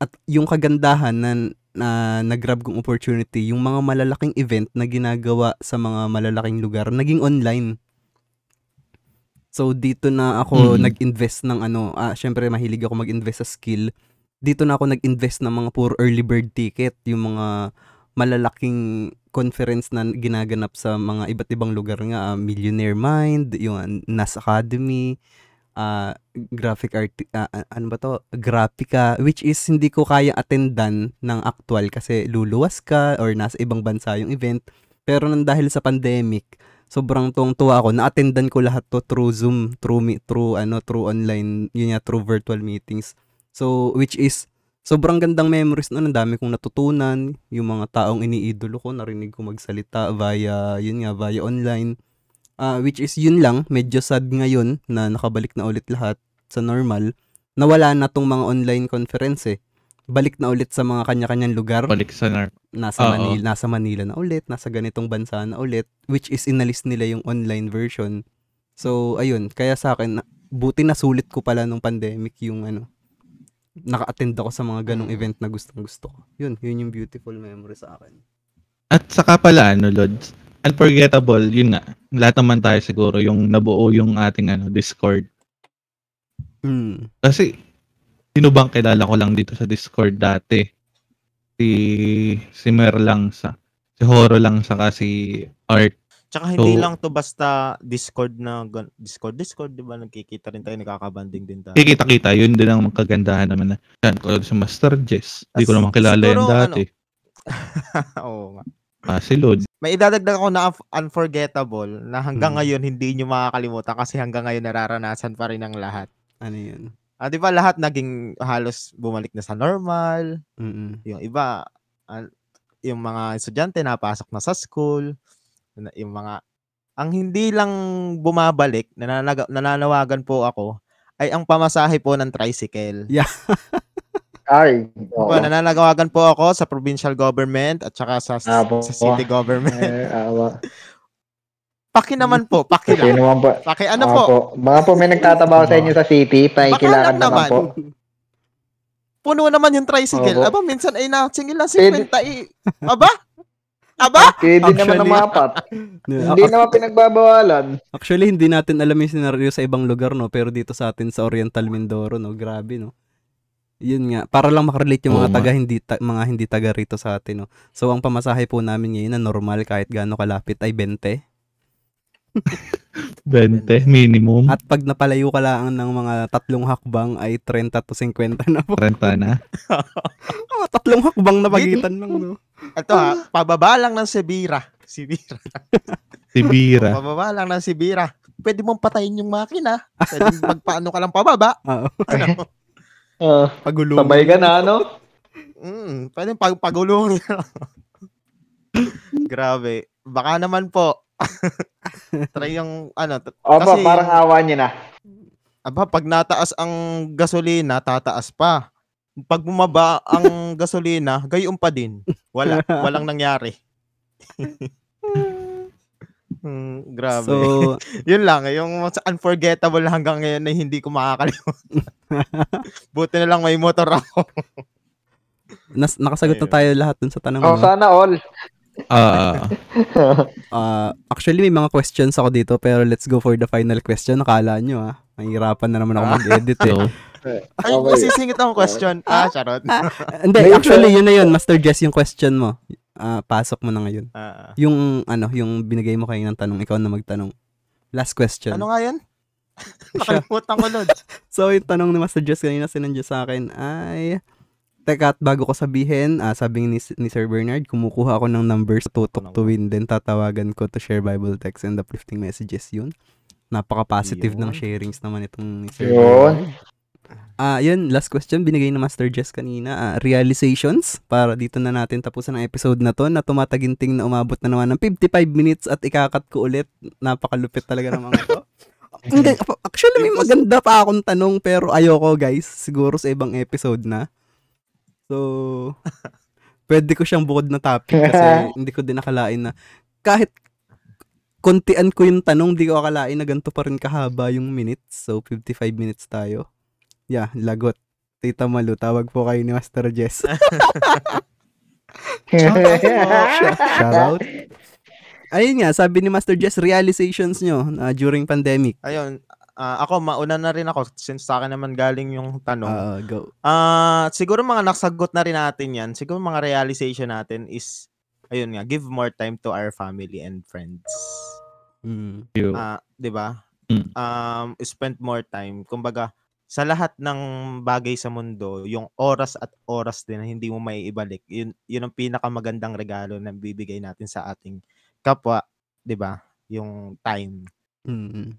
Speaker 1: At yung kagandahan na, na nag-grab kong opportunity, yung mga malalaking event na ginagawa sa mga malalaking lugar, naging online. So, dito na ako
Speaker 2: Mm.
Speaker 1: nag-invest ng ano, ah, syempre mahilig ako mag-invest sa skill. Dito na ako nag-invest ng mga pure early bird ticket, yung mga malalaking conference na ginaganap sa mga iba't ibang lugar nga, ah, Millionaire Mind, yung NAS Academy, ah, graphic art, ah, ano ba to? Graphica, which is hindi ko kaya attendan ng actual kasi luluwas ka or nasa ibang bansa yung event. Pero nang dahil sa pandemic, sobrang tuwang-tuwa ako. Na-attendan ko lahat to through Zoom, through me, through ano, through online, yun nga, through virtual meetings. So, which is sobrang gandang memories noon. Ang dami kong natutunan. Yung mga taong iniidolo ko, narinig ko magsalita via, yun nga, via online. Ah, which is yun lang, medyo sad ngayon na nakabalik na ulit lahat sa normal. Nawala na tong mga online conference eh. Balik na ulit sa mga kanya-kanyang lugar
Speaker 2: Balik sa nar.
Speaker 1: nasa
Speaker 2: Oo.
Speaker 1: Manila, nasa Manila na ulit, nasa ganitong bansa na ulit, which is inalis nila yung online version. So, ayun, kaya sa akin, buti na sulit ko pala nung pandemic yung ano, naka-attend ako sa mga ganong event na gustong gusto ko. Yun, yun yung beautiful memory sa akin.
Speaker 2: At saka pala, ano, Lods, unforgettable, yun nga, lahat naman tayo siguro yung nabuo yung ating ano, Discord.
Speaker 1: Hmm.
Speaker 2: Kasi, sino bang kilala ko lang dito sa Discord dati? Si, si Mer lang sa, si Horo lang sa si Art.
Speaker 3: Tsaka hindi
Speaker 2: So-
Speaker 3: lang to basta Discord na Discord Discord 'di ba nagkikita rin tayo nakakabanding din tayo.
Speaker 2: Kikita-kita, yun din ang magkagandahan naman na. Yan, ko si Master Jess. Hindi ko naman kilala yan dati.
Speaker 3: Oo nga.
Speaker 2: Ah, si Lod.
Speaker 3: May idadagdag ako na unf- unforgettable na hanggang
Speaker 1: Hmm.
Speaker 3: ngayon hindi nyo makakalimutan kasi hanggang ngayon nararanasan pa rin ng lahat.
Speaker 1: Ano yun?
Speaker 3: Ah, 'di ba lahat naging halos bumalik na sa normal,
Speaker 1: Mm-mm.
Speaker 3: yung iba yung mga estudyante napasok na sa school, yung mga ang hindi lang bumabalik, nananaga, nananawagan po ako ay ang pamasahe po ng tricycle.
Speaker 4: Ay,
Speaker 3: Po, nananawagan po ako sa provincial government at saka sa,
Speaker 4: Ah, po.
Speaker 3: sa city government.
Speaker 4: Eh, awa.
Speaker 3: Paki naman po, paki lang.
Speaker 4: naman po.
Speaker 3: Paki ano
Speaker 4: Ah,
Speaker 3: po,
Speaker 4: Baka po may nagtatabaho sa inyo sa city. Pakikilakan
Speaker 3: lang
Speaker 4: naman
Speaker 3: naman.
Speaker 4: po.
Speaker 3: puno naman yung tricycle.
Speaker 4: Opo.
Speaker 3: Aba, minsan ay nasingil lang
Speaker 4: Pwede.
Speaker 3: 50 i. Aba? Aba?
Speaker 4: Pwede naman
Speaker 1: Actually-
Speaker 4: na mapat.
Speaker 1: Yeah,
Speaker 4: Hindi naman pinagbabawalan.
Speaker 1: Actually, hindi natin alam yung scenario sa ibang lugar, no? Pero dito sa atin, sa Oriental Mindoro, no? Grabe, no? Yun nga, para lang makarelate yung mga
Speaker 2: Oo
Speaker 1: taga hindi ta- mga hindi taga rito sa atin, no. So ang pamasahe po namin ngayon na normal kahit gaano kalapit ay 20.
Speaker 2: 20, minimum.
Speaker 1: At pag napalayo ka lang ng mga tatlong hakbang ay 30 to 50 na po.
Speaker 2: Renta na.
Speaker 1: Mga tatlong hakbang na pagitan lang, no.
Speaker 3: Ito ha, pababa lang ng Sibira. Sibira.
Speaker 2: Si Bira.
Speaker 3: Pababa lang ng Sibira. Pwede mong patayin yung makina. Pwede magpaano ka lang pababa.
Speaker 1: Oo.
Speaker 3: Ano?
Speaker 4: Uh,
Speaker 1: Pagulong.
Speaker 4: sabay ka na, ano?
Speaker 3: Mm, pwede pag pagulong. Grabe. Baka naman po. Try yung ano. t-
Speaker 4: Opo,
Speaker 3: kasi,
Speaker 4: parang awa niyo na.
Speaker 3: aba, pag nataas ang gasolina, tataas pa. Pag bumaba ang gasolina, gayon pa din. Wala. Walang nangyari. Hmm, grabe.
Speaker 1: So,
Speaker 3: Yun lang, yung most unforgettable hanggang ngayon na hindi ko makakalimutan. Buti na lang may motor ako.
Speaker 1: nas- nakasagot na tayo lahat dun sa tanong
Speaker 4: Oh,
Speaker 1: mo.
Speaker 4: sana all.
Speaker 2: Ah,
Speaker 1: Ah, actually, may mga questions ako dito, pero let's go for the final question. Nakala nyo, ah. Mahirapan na naman ako mag-edit, eh.
Speaker 3: Ay, masisingit ang question. Ah, charot.
Speaker 1: Hindi, actually, yun na yun. Master Jess, yung question mo. Ah, pasok mo na ngayon.
Speaker 3: Ah,
Speaker 1: Yung, ano, yung binigay mo kayo ng tanong, ikaw na magtanong. Last question.
Speaker 3: ano nga?
Speaker 1: Siya.
Speaker 3: Nakalimutan ko, Lods.
Speaker 1: So, yung tanong ni Master Jess kanina sinandya sa akin ay... Teka, at bago ko sabihin, ah, sabi ni, ni Sir Bernard, kumukuha ako ng numbers tutok to win, then tatawagan ko to share Bible text and uplifting messages yun. Napaka-positive ng
Speaker 3: Yun.
Speaker 1: sharings naman itong ni Sir
Speaker 4: Yun.
Speaker 1: Bernard. Ah, yun, last question binigay ni Master Jess kanina. Ah, realizations para dito na natin tapusan ang episode na to na tumataginting na umabot na naman ng 55 minutes at ikakat ko ulit. Napakalupit talaga ng mga to. Hindi, actually may maganda pa akong tanong pero ayoko guys. Siguro sa ibang episode na. So, pwede ko siyang bukod na topic kasi hindi ko din nakalain na kahit kontian ko yung tanong, di ko akalain na ganito pa rin kahaba yung minutes. So, 55 minutes tayo. Yeah, lagot. Tita Malu, tawag po kayo ni Master Jess. Shout out. Ayun nga, sabi ni Master Jess, realizations nyo na during pandemic.
Speaker 3: Ayun, ah, ako, mauna na rin ako since sa akin naman galing yung tanong.
Speaker 1: Ah, go.
Speaker 3: Ah, siguro mga nasagot na rin natin 'yan. Siguro mga realization natin is ayun nga, give more time to our family and friends.
Speaker 1: Mm.
Speaker 2: yun.
Speaker 3: Ah, 'di ba?
Speaker 2: Mm.
Speaker 3: Um, spend more time. Kumbaga, sa lahat ng bagay sa mundo, yung oras at oras din na hindi mo may ibalik. Yun, yun ang pinakamagandang regalo na bibigay natin sa ating kapwa, 'di ba? Yung time.
Speaker 1: Mm.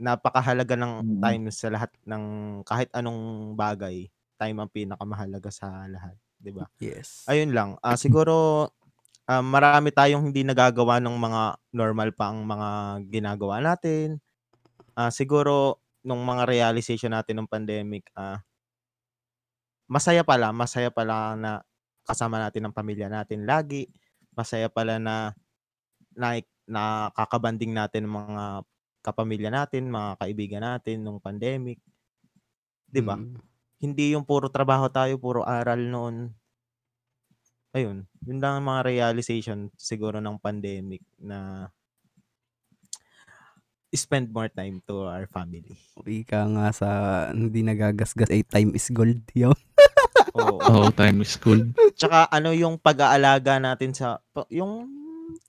Speaker 3: Napakahalaga ng time sa lahat ng kahit anong bagay. Time ang pinakamahalaga sa lahat, 'di ba?
Speaker 1: Yes.
Speaker 3: Ayun lang. Ah siguro ah, marami tayong hindi nagagawa ng mga normal pa ang mga ginagawa natin. Ah siguro nung mga realization natin ng pandemic, ah masaya pala, masaya pala na kasama natin ang pamilya natin lagi. Masaya pala na na nakakabanding natin ang mga kapamilya natin, mga kaibigan natin nung pandemic. 'Di ba?
Speaker 1: Mm.
Speaker 3: hindi yung puro trabaho tayo, puro aral noon. Ayun, yun lang ang mga realization siguro ng pandemic na spend more time to our family.
Speaker 1: Ika nga sa hindi nagagasgas ay time is gold. Yo.
Speaker 3: Oo.
Speaker 2: Oh, time is cool.
Speaker 3: Tsaka ano yung pag-aalaga natin sa yung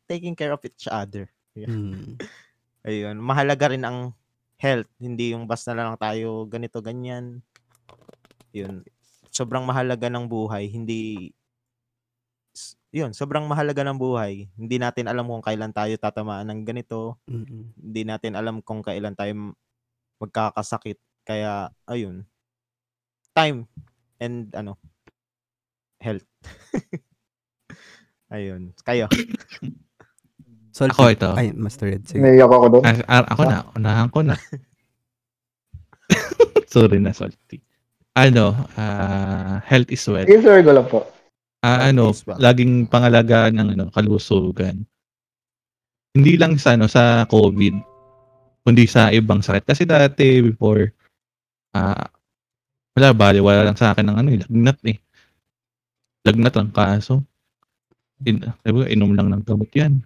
Speaker 3: taking care of each other.
Speaker 1: Mm.
Speaker 3: Ayun, mahalaga rin ang health, hindi yung basta na lang tayo ganito ganyan. Yun. Sobrang mahalaga ng buhay, hindi yun, sobrang mahalaga ng buhay. Hindi natin alam kung kailan tayo tatamaan ng ganito.
Speaker 1: Mm.
Speaker 3: Hindi natin alam kung kailan tayo magkakasakit. Kaya, ayun. Time and ano, health. ayun. Kayo.
Speaker 1: Salty.
Speaker 2: Ako ito.
Speaker 1: Ay, Master Red. Sige.
Speaker 4: Naiyak ako doon.
Speaker 2: Ah, ah, ako na, unahan ko na. Sorry na, salty. Ano, ah, health is wealth.
Speaker 4: Yes, sir, ko lang po.
Speaker 2: Ah, ano, laging pangalagaan ng ano, kalusugan. Hindi lang sa ano sa COVID, kundi sa ibang sakit. Kasi dati before ah wala bali, wala lang sa akin ng ano, eh, lagnat eh. Lagnat ang kaso. In, sabi ko, inom lang ng gamot yan.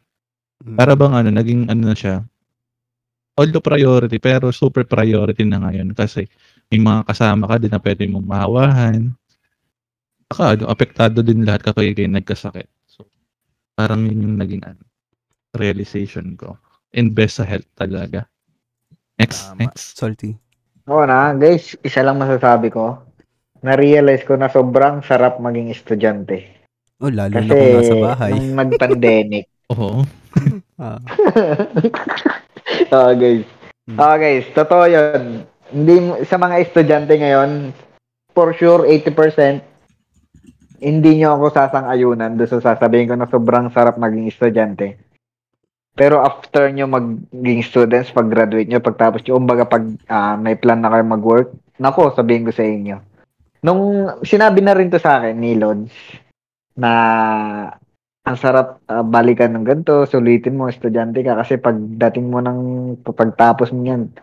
Speaker 1: Mm.
Speaker 2: Para bang ano, naging ano na siya, although priority, pero super priority na ngayon kasi may mga kasama ka din na pwede mong mahawahan. Saka, ano, apektado din lahat kapag kayo nagkasakit. So, parang yun yung naging ano, realization ko. Invest sa health talaga. Next,
Speaker 3: Tama.
Speaker 2: next.
Speaker 1: Salty.
Speaker 4: Oo na, guys, isa lang masasabi ko. Na-realize ko na sobrang sarap maging estudyante.
Speaker 1: Oh, lalo
Speaker 4: Kasi
Speaker 1: na kung nasa bahay.
Speaker 4: nung nag-pandemic.
Speaker 2: Oo.
Speaker 1: Ah.
Speaker 4: Oo, guys.
Speaker 1: Hmm.
Speaker 4: Oo, guys. Totoo yun. Hindi, sa mga estudyante ngayon, for sure, 80%, hindi nyo ako sasang-ayunan doon sa sasabihin ko na sobrang sarap maging estudyante. Pero after nyo maging students, pag-graduate nyo, pagtapos nyo, umbaga pag ah, may plan na kayo mag-work, nako, sabihin ko sa inyo. Nung sinabi na rin to sa akin ni Lods, na ang sarap ah, balikan ng ganito, sulitin mo, estudyante ka. Kasi pagdating mo ng, pagtapos mo yan,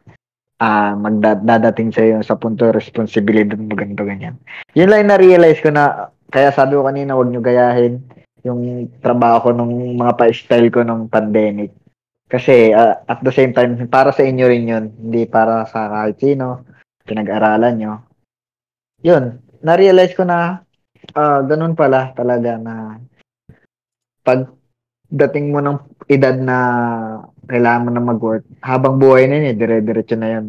Speaker 4: ah magdadating sa iyo sa punto responsibilidad mo ganito ganyan. Yun lang na-realize ko na kaya sabi ko kanina wag nyo gayahin yung trabaho ko nung mga pa-style ko nung pandemic. Kasi ah, at the same time para sa inyo rin yun, hindi para sa kahit sino pinag-aralan nyo. Yun, na-realize ko na ah ganun pala talaga na pag dating mo ng edad na kailangan mo na mag-work, habang buhay na yun, eh, dire-diretso na yun.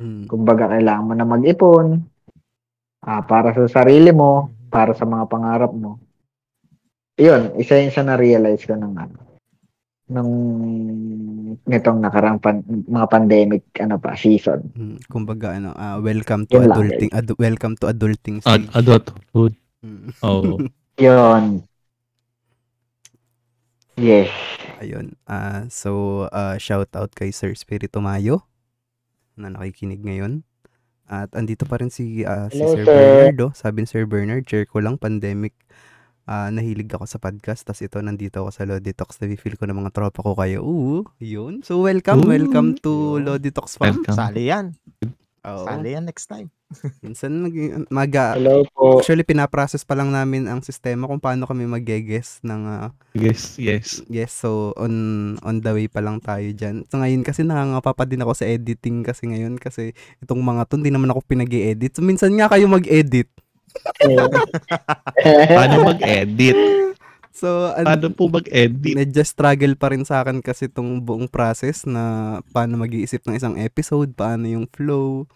Speaker 1: Mm.
Speaker 4: Kumbaga, kailangan mo na mag-ipon ah, para sa sarili mo, para sa mga pangarap mo. Yun, isa yun sa na-realize ko ng ano, nung nitong nakarang pan, mga pandemic ano pa season.
Speaker 1: Mm. Kumbaga ano, ah, welcome to
Speaker 4: Yun lang,
Speaker 1: adulting. adu- welcome to adulting
Speaker 2: Ad-
Speaker 1: stage.
Speaker 2: adulthood.
Speaker 1: Mm.
Speaker 2: Oo.
Speaker 4: Yun. Yes.
Speaker 1: Ayun. Ah, so ah, shout out kay Sir Spirito Mayo na nakikinig ngayon. At andito pa rin si ah, si
Speaker 4: Hello,
Speaker 1: Sir
Speaker 4: sir.
Speaker 1: Bernard, oh. Sabi ni Sir Bernard, share ko lang pandemic. Ah, nahilig ako sa podcast, tas ito nandito ako sa Lodi Talks. Nabi-feel ko ng mga tropa ko kayo. Oo, yun. So welcome,
Speaker 2: Ooh.
Speaker 1: welcome to
Speaker 3: Yun.
Speaker 1: Lodi Talks fam.
Speaker 2: Welcome.
Speaker 3: Sali yan.
Speaker 1: Oo.
Speaker 3: Sali yan next time.
Speaker 1: Minsan mag, mag
Speaker 4: Hello po.
Speaker 1: actually pinaprocess pa lang namin ang sistema kung paano kami mag-guess ng ah,
Speaker 2: Yes, yes.
Speaker 1: Yes, so on on the way pa lang tayo diyan. So ngayon kasi nangangapa pa din ako sa editing kasi ngayon kasi itong mga to hindi naman ako pinag-edit. So minsan nga kayo mag-edit.
Speaker 2: Paano mag-edit?
Speaker 1: So an-
Speaker 2: Paano po mag-edit?
Speaker 1: medyo struggle pa rin sa akin kasi itong buong process na paano mag-iisip ng isang episode, paano yung flow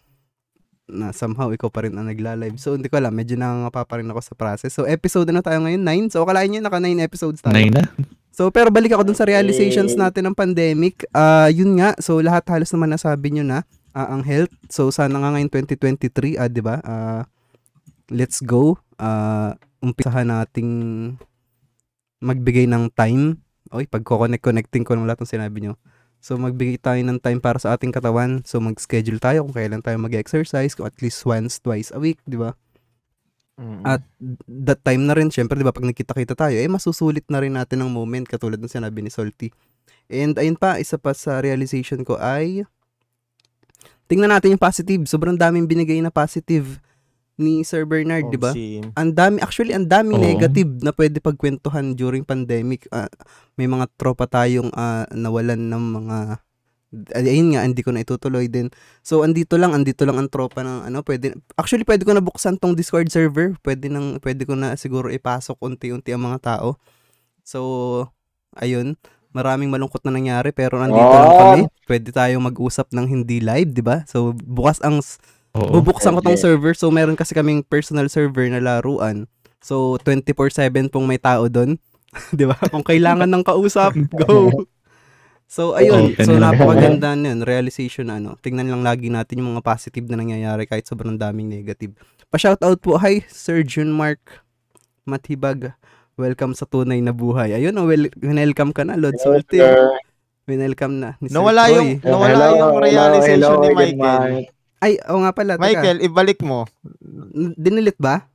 Speaker 1: na somehow ikaw pa rin ang nagla-live. So hindi ko alam, medyo nangangapa pa rin ako sa process. So episode na tayo ngayon, 9. So akalain nyo naka 9 episodes tayo.
Speaker 2: Nay na.
Speaker 1: So, pero balik ako dun sa realizations natin ng pandemic. Ah, yun nga. So, lahat halos naman nasabi nyo na ah, ang health. So, sana nga ngayon 2023, ah, 'di ba? Ah, let's go. Ah, umpisahan nating magbigay ng time. Oy, pagko-connect connecting ko ng lahat ng sinabi nyo. So, magbigay tayo ng time para sa ating katawan. So, mag-schedule tayo kung kailan tayo mag-exercise, kung at least once, twice a week, 'di ba?
Speaker 3: Mm.
Speaker 1: At that time na rin, syempre, di ba, pag nagkita-kita tayo, eh, masusulit na rin natin ang moment, katulad ng sinabi ni Salty. And ayun pa, isa pa sa realization ko ay, tingnan natin yung positive. Sobrang daming binigay na positive ni Sir Bernard,
Speaker 3: Oh,
Speaker 1: di ba?
Speaker 3: si-
Speaker 1: Ang dami, actually, ang daming
Speaker 2: Oo.
Speaker 1: negative na pwede pagkwentuhan during pandemic. Ah, may mga tropa tayong ah, nawalan ng mga ay- ayun nga, hindi ko na itutuloy din. So, andito lang, andito lang ang tropa ng ano, pwede, actually, pwede ko na buksan tong Discord server. Pwede nang, pwede ko na siguro ipasok unti-unti ang mga tao. So, ayun, maraming malungkot na nangyari, pero nandito lang
Speaker 4: Oh!
Speaker 1: kami. Pwede tayong mag-usap ng hindi live, di ba? So, bukas ang,
Speaker 2: Oo.
Speaker 1: bubuksan ko tong server. So, meron kasi kaming personal server na laruan. So, 24-7 pong may tao doon. di ba? Kung kailangan ng kausap, go! So, ayun.
Speaker 2: Open
Speaker 1: so, napakaganda nun. Realization na ano. Tingnan lang lagi natin yung mga positive na nangyayari kahit sobrang daming negative. Pa-shoutout po. Hi, Sir June Mark Matibag. Welcome sa tunay na buhay. Ayun, oh, well, welcome ka na, Lord Solte. Welcome na. Ni Sir
Speaker 3: Nawala
Speaker 1: Troy.
Speaker 3: yung- Nawala yung realization ni Michael.
Speaker 1: Ay, oo nga pala. teka.
Speaker 3: Michael, ibalik mo.
Speaker 1: N- Dinilit ba?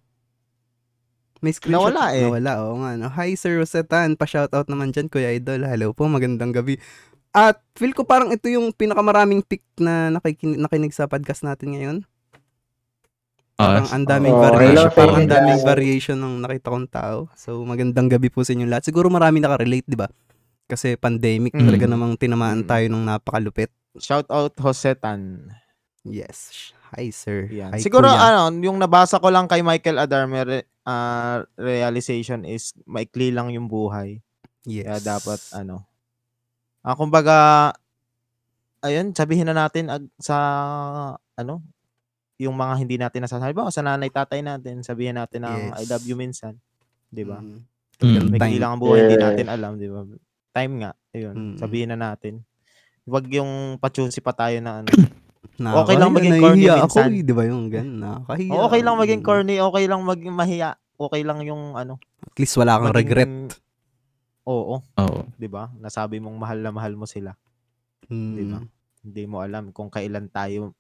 Speaker 1: May screenshot.
Speaker 3: Nawala eh.
Speaker 1: Nawala, oo nga. No. Hi, Sir Rosetan. Pa-shoutout naman dyan, Kuya Idol. Hello po, magandang gabi. At feel ko parang ito yung pinakamaraming pick na nakikin- nakinig sa podcast natin ngayon.
Speaker 2: Ah,
Speaker 1: Parang ang daming
Speaker 4: Oo,
Speaker 1: variation.
Speaker 4: hello,
Speaker 1: Parang ang daming variation ng nakita kong tao. So, magandang gabi po sa inyo lahat. Siguro marami nakarelate, di ba? Kasi pandemic,
Speaker 3: Mm.
Speaker 1: talaga namang tinamaan
Speaker 3: Mm.
Speaker 1: tayo ng napakalupit.
Speaker 3: Shout out Josetan.
Speaker 1: Yes. Hi, sir.
Speaker 3: Yan.
Speaker 1: Hi,
Speaker 3: Siguro
Speaker 1: kuya.
Speaker 3: ano, yung nabasa ko lang kay Michael Adarme re- ah, realization is maikli lang yung buhay.
Speaker 1: yes.
Speaker 3: Kaya dapat ano. Ah, kumbaga ayun, sabihin na natin ag- sa ano, yung mga hindi natin nasasabi. Halimbawa, sa nanay tatay natin, sabihin natin ng I
Speaker 1: Yes.
Speaker 3: love you minsan. 'Di ba?
Speaker 1: Mm.
Speaker 2: Mm.
Speaker 1: Time.
Speaker 3: lang ang buhay, hindi
Speaker 4: Yes.
Speaker 3: natin alam, 'di ba? Time nga, ayun.
Speaker 1: Mm.
Speaker 3: Sabihin na natin. Huwag yung pachusi pa tayo na ano.
Speaker 1: Nakakahiya,
Speaker 3: Okay lang maging corny
Speaker 1: nahihiya ako,
Speaker 3: minsan.
Speaker 1: eh, di ba yung ganun? Nakakahiya.
Speaker 3: O, okay lang maging
Speaker 1: Mm.
Speaker 3: corny, okay lang maging mahiya, okay lang yung ano.
Speaker 1: At least wala kang
Speaker 3: maging-
Speaker 1: regret.
Speaker 3: Oo,
Speaker 2: Oo.
Speaker 3: 'di ba? Nasabi mong mahal na mahal mo sila.
Speaker 1: Mm.
Speaker 3: Di ba? Hindi mo alam kung kailan tayo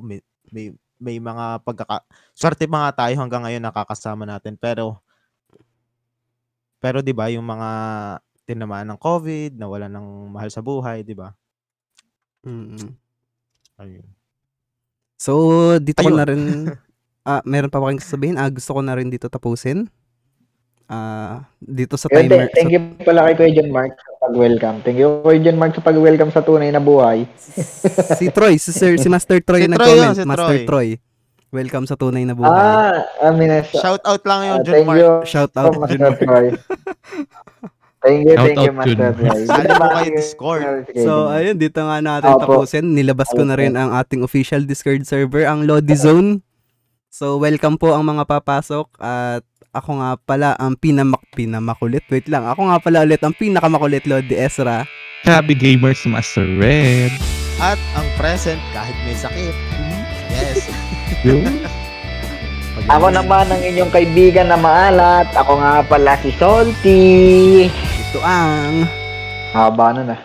Speaker 3: may, may, may mga pagkaka swerte mga tayo hanggang ngayon nakakasama natin pero Pero 'di ba yung mga tinamaan ng COVID, nawala ng mahal sa buhay, 'di ba?
Speaker 1: Mm.
Speaker 3: Ayun.
Speaker 1: So, dito ko
Speaker 3: Ayun.
Speaker 1: na rin ah, meron pa ba kayong sasabihin? Ah, gusto ko na rin dito tapusin. Ah, dito sa
Speaker 4: Yun,
Speaker 1: timer.
Speaker 4: thank, thank you pala kay Kuya John Mark sa pag-welcome. Thank you Kuya John Mark sa pag-welcome sa tunay na buhay.
Speaker 1: sa- si Troy, si Sir, si Master Troy
Speaker 3: Si
Speaker 1: na
Speaker 3: Troy
Speaker 1: nag-comment.
Speaker 3: yun, si
Speaker 1: Master
Speaker 3: Troy.
Speaker 1: Troy. Welcome sa tunay na buhay.
Speaker 4: Ah, Amines.
Speaker 3: Shout out lang yung
Speaker 4: Ah,
Speaker 3: John Mark.
Speaker 4: you,
Speaker 1: Shout out.
Speaker 4: Master Troy. Thank you,
Speaker 2: Shout
Speaker 4: thank you, Master.
Speaker 3: Sali mo kay Discord.
Speaker 1: So, ayun, dito nga natin
Speaker 4: Opo.
Speaker 1: tapusin. Nilabas ko na rin ang ating official Discord server, ang Lodi Zone. So, welcome po ang mga papasok at ako nga pala ang pinamak pinamakulit. Wait lang, ako nga pala ulit ang pinakamakulit Lodi Ezra.
Speaker 2: Happy Gamers Master Red.
Speaker 3: At ang present kahit may sakit. Yes.
Speaker 4: Ako naman ang inyong kaibigan na maalat. Ako nga pala si Salty.
Speaker 1: Ito ang
Speaker 4: Haba na na.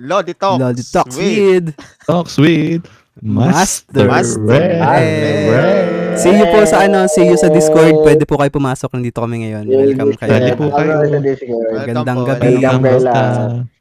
Speaker 3: Lodi Talks.
Speaker 1: Lodi Talks
Speaker 3: with
Speaker 1: with
Speaker 2: Talks with Master,
Speaker 1: Master
Speaker 2: Red.
Speaker 1: Red. See you po sa ano, see you sa Discord. Pwede po kayo pumasok. Nandito kami ngayon. Welcome kayo.
Speaker 2: Dali po kayo.
Speaker 4: Discord.
Speaker 3: Welcome
Speaker 1: Magandang
Speaker 3: po.
Speaker 1: gabi.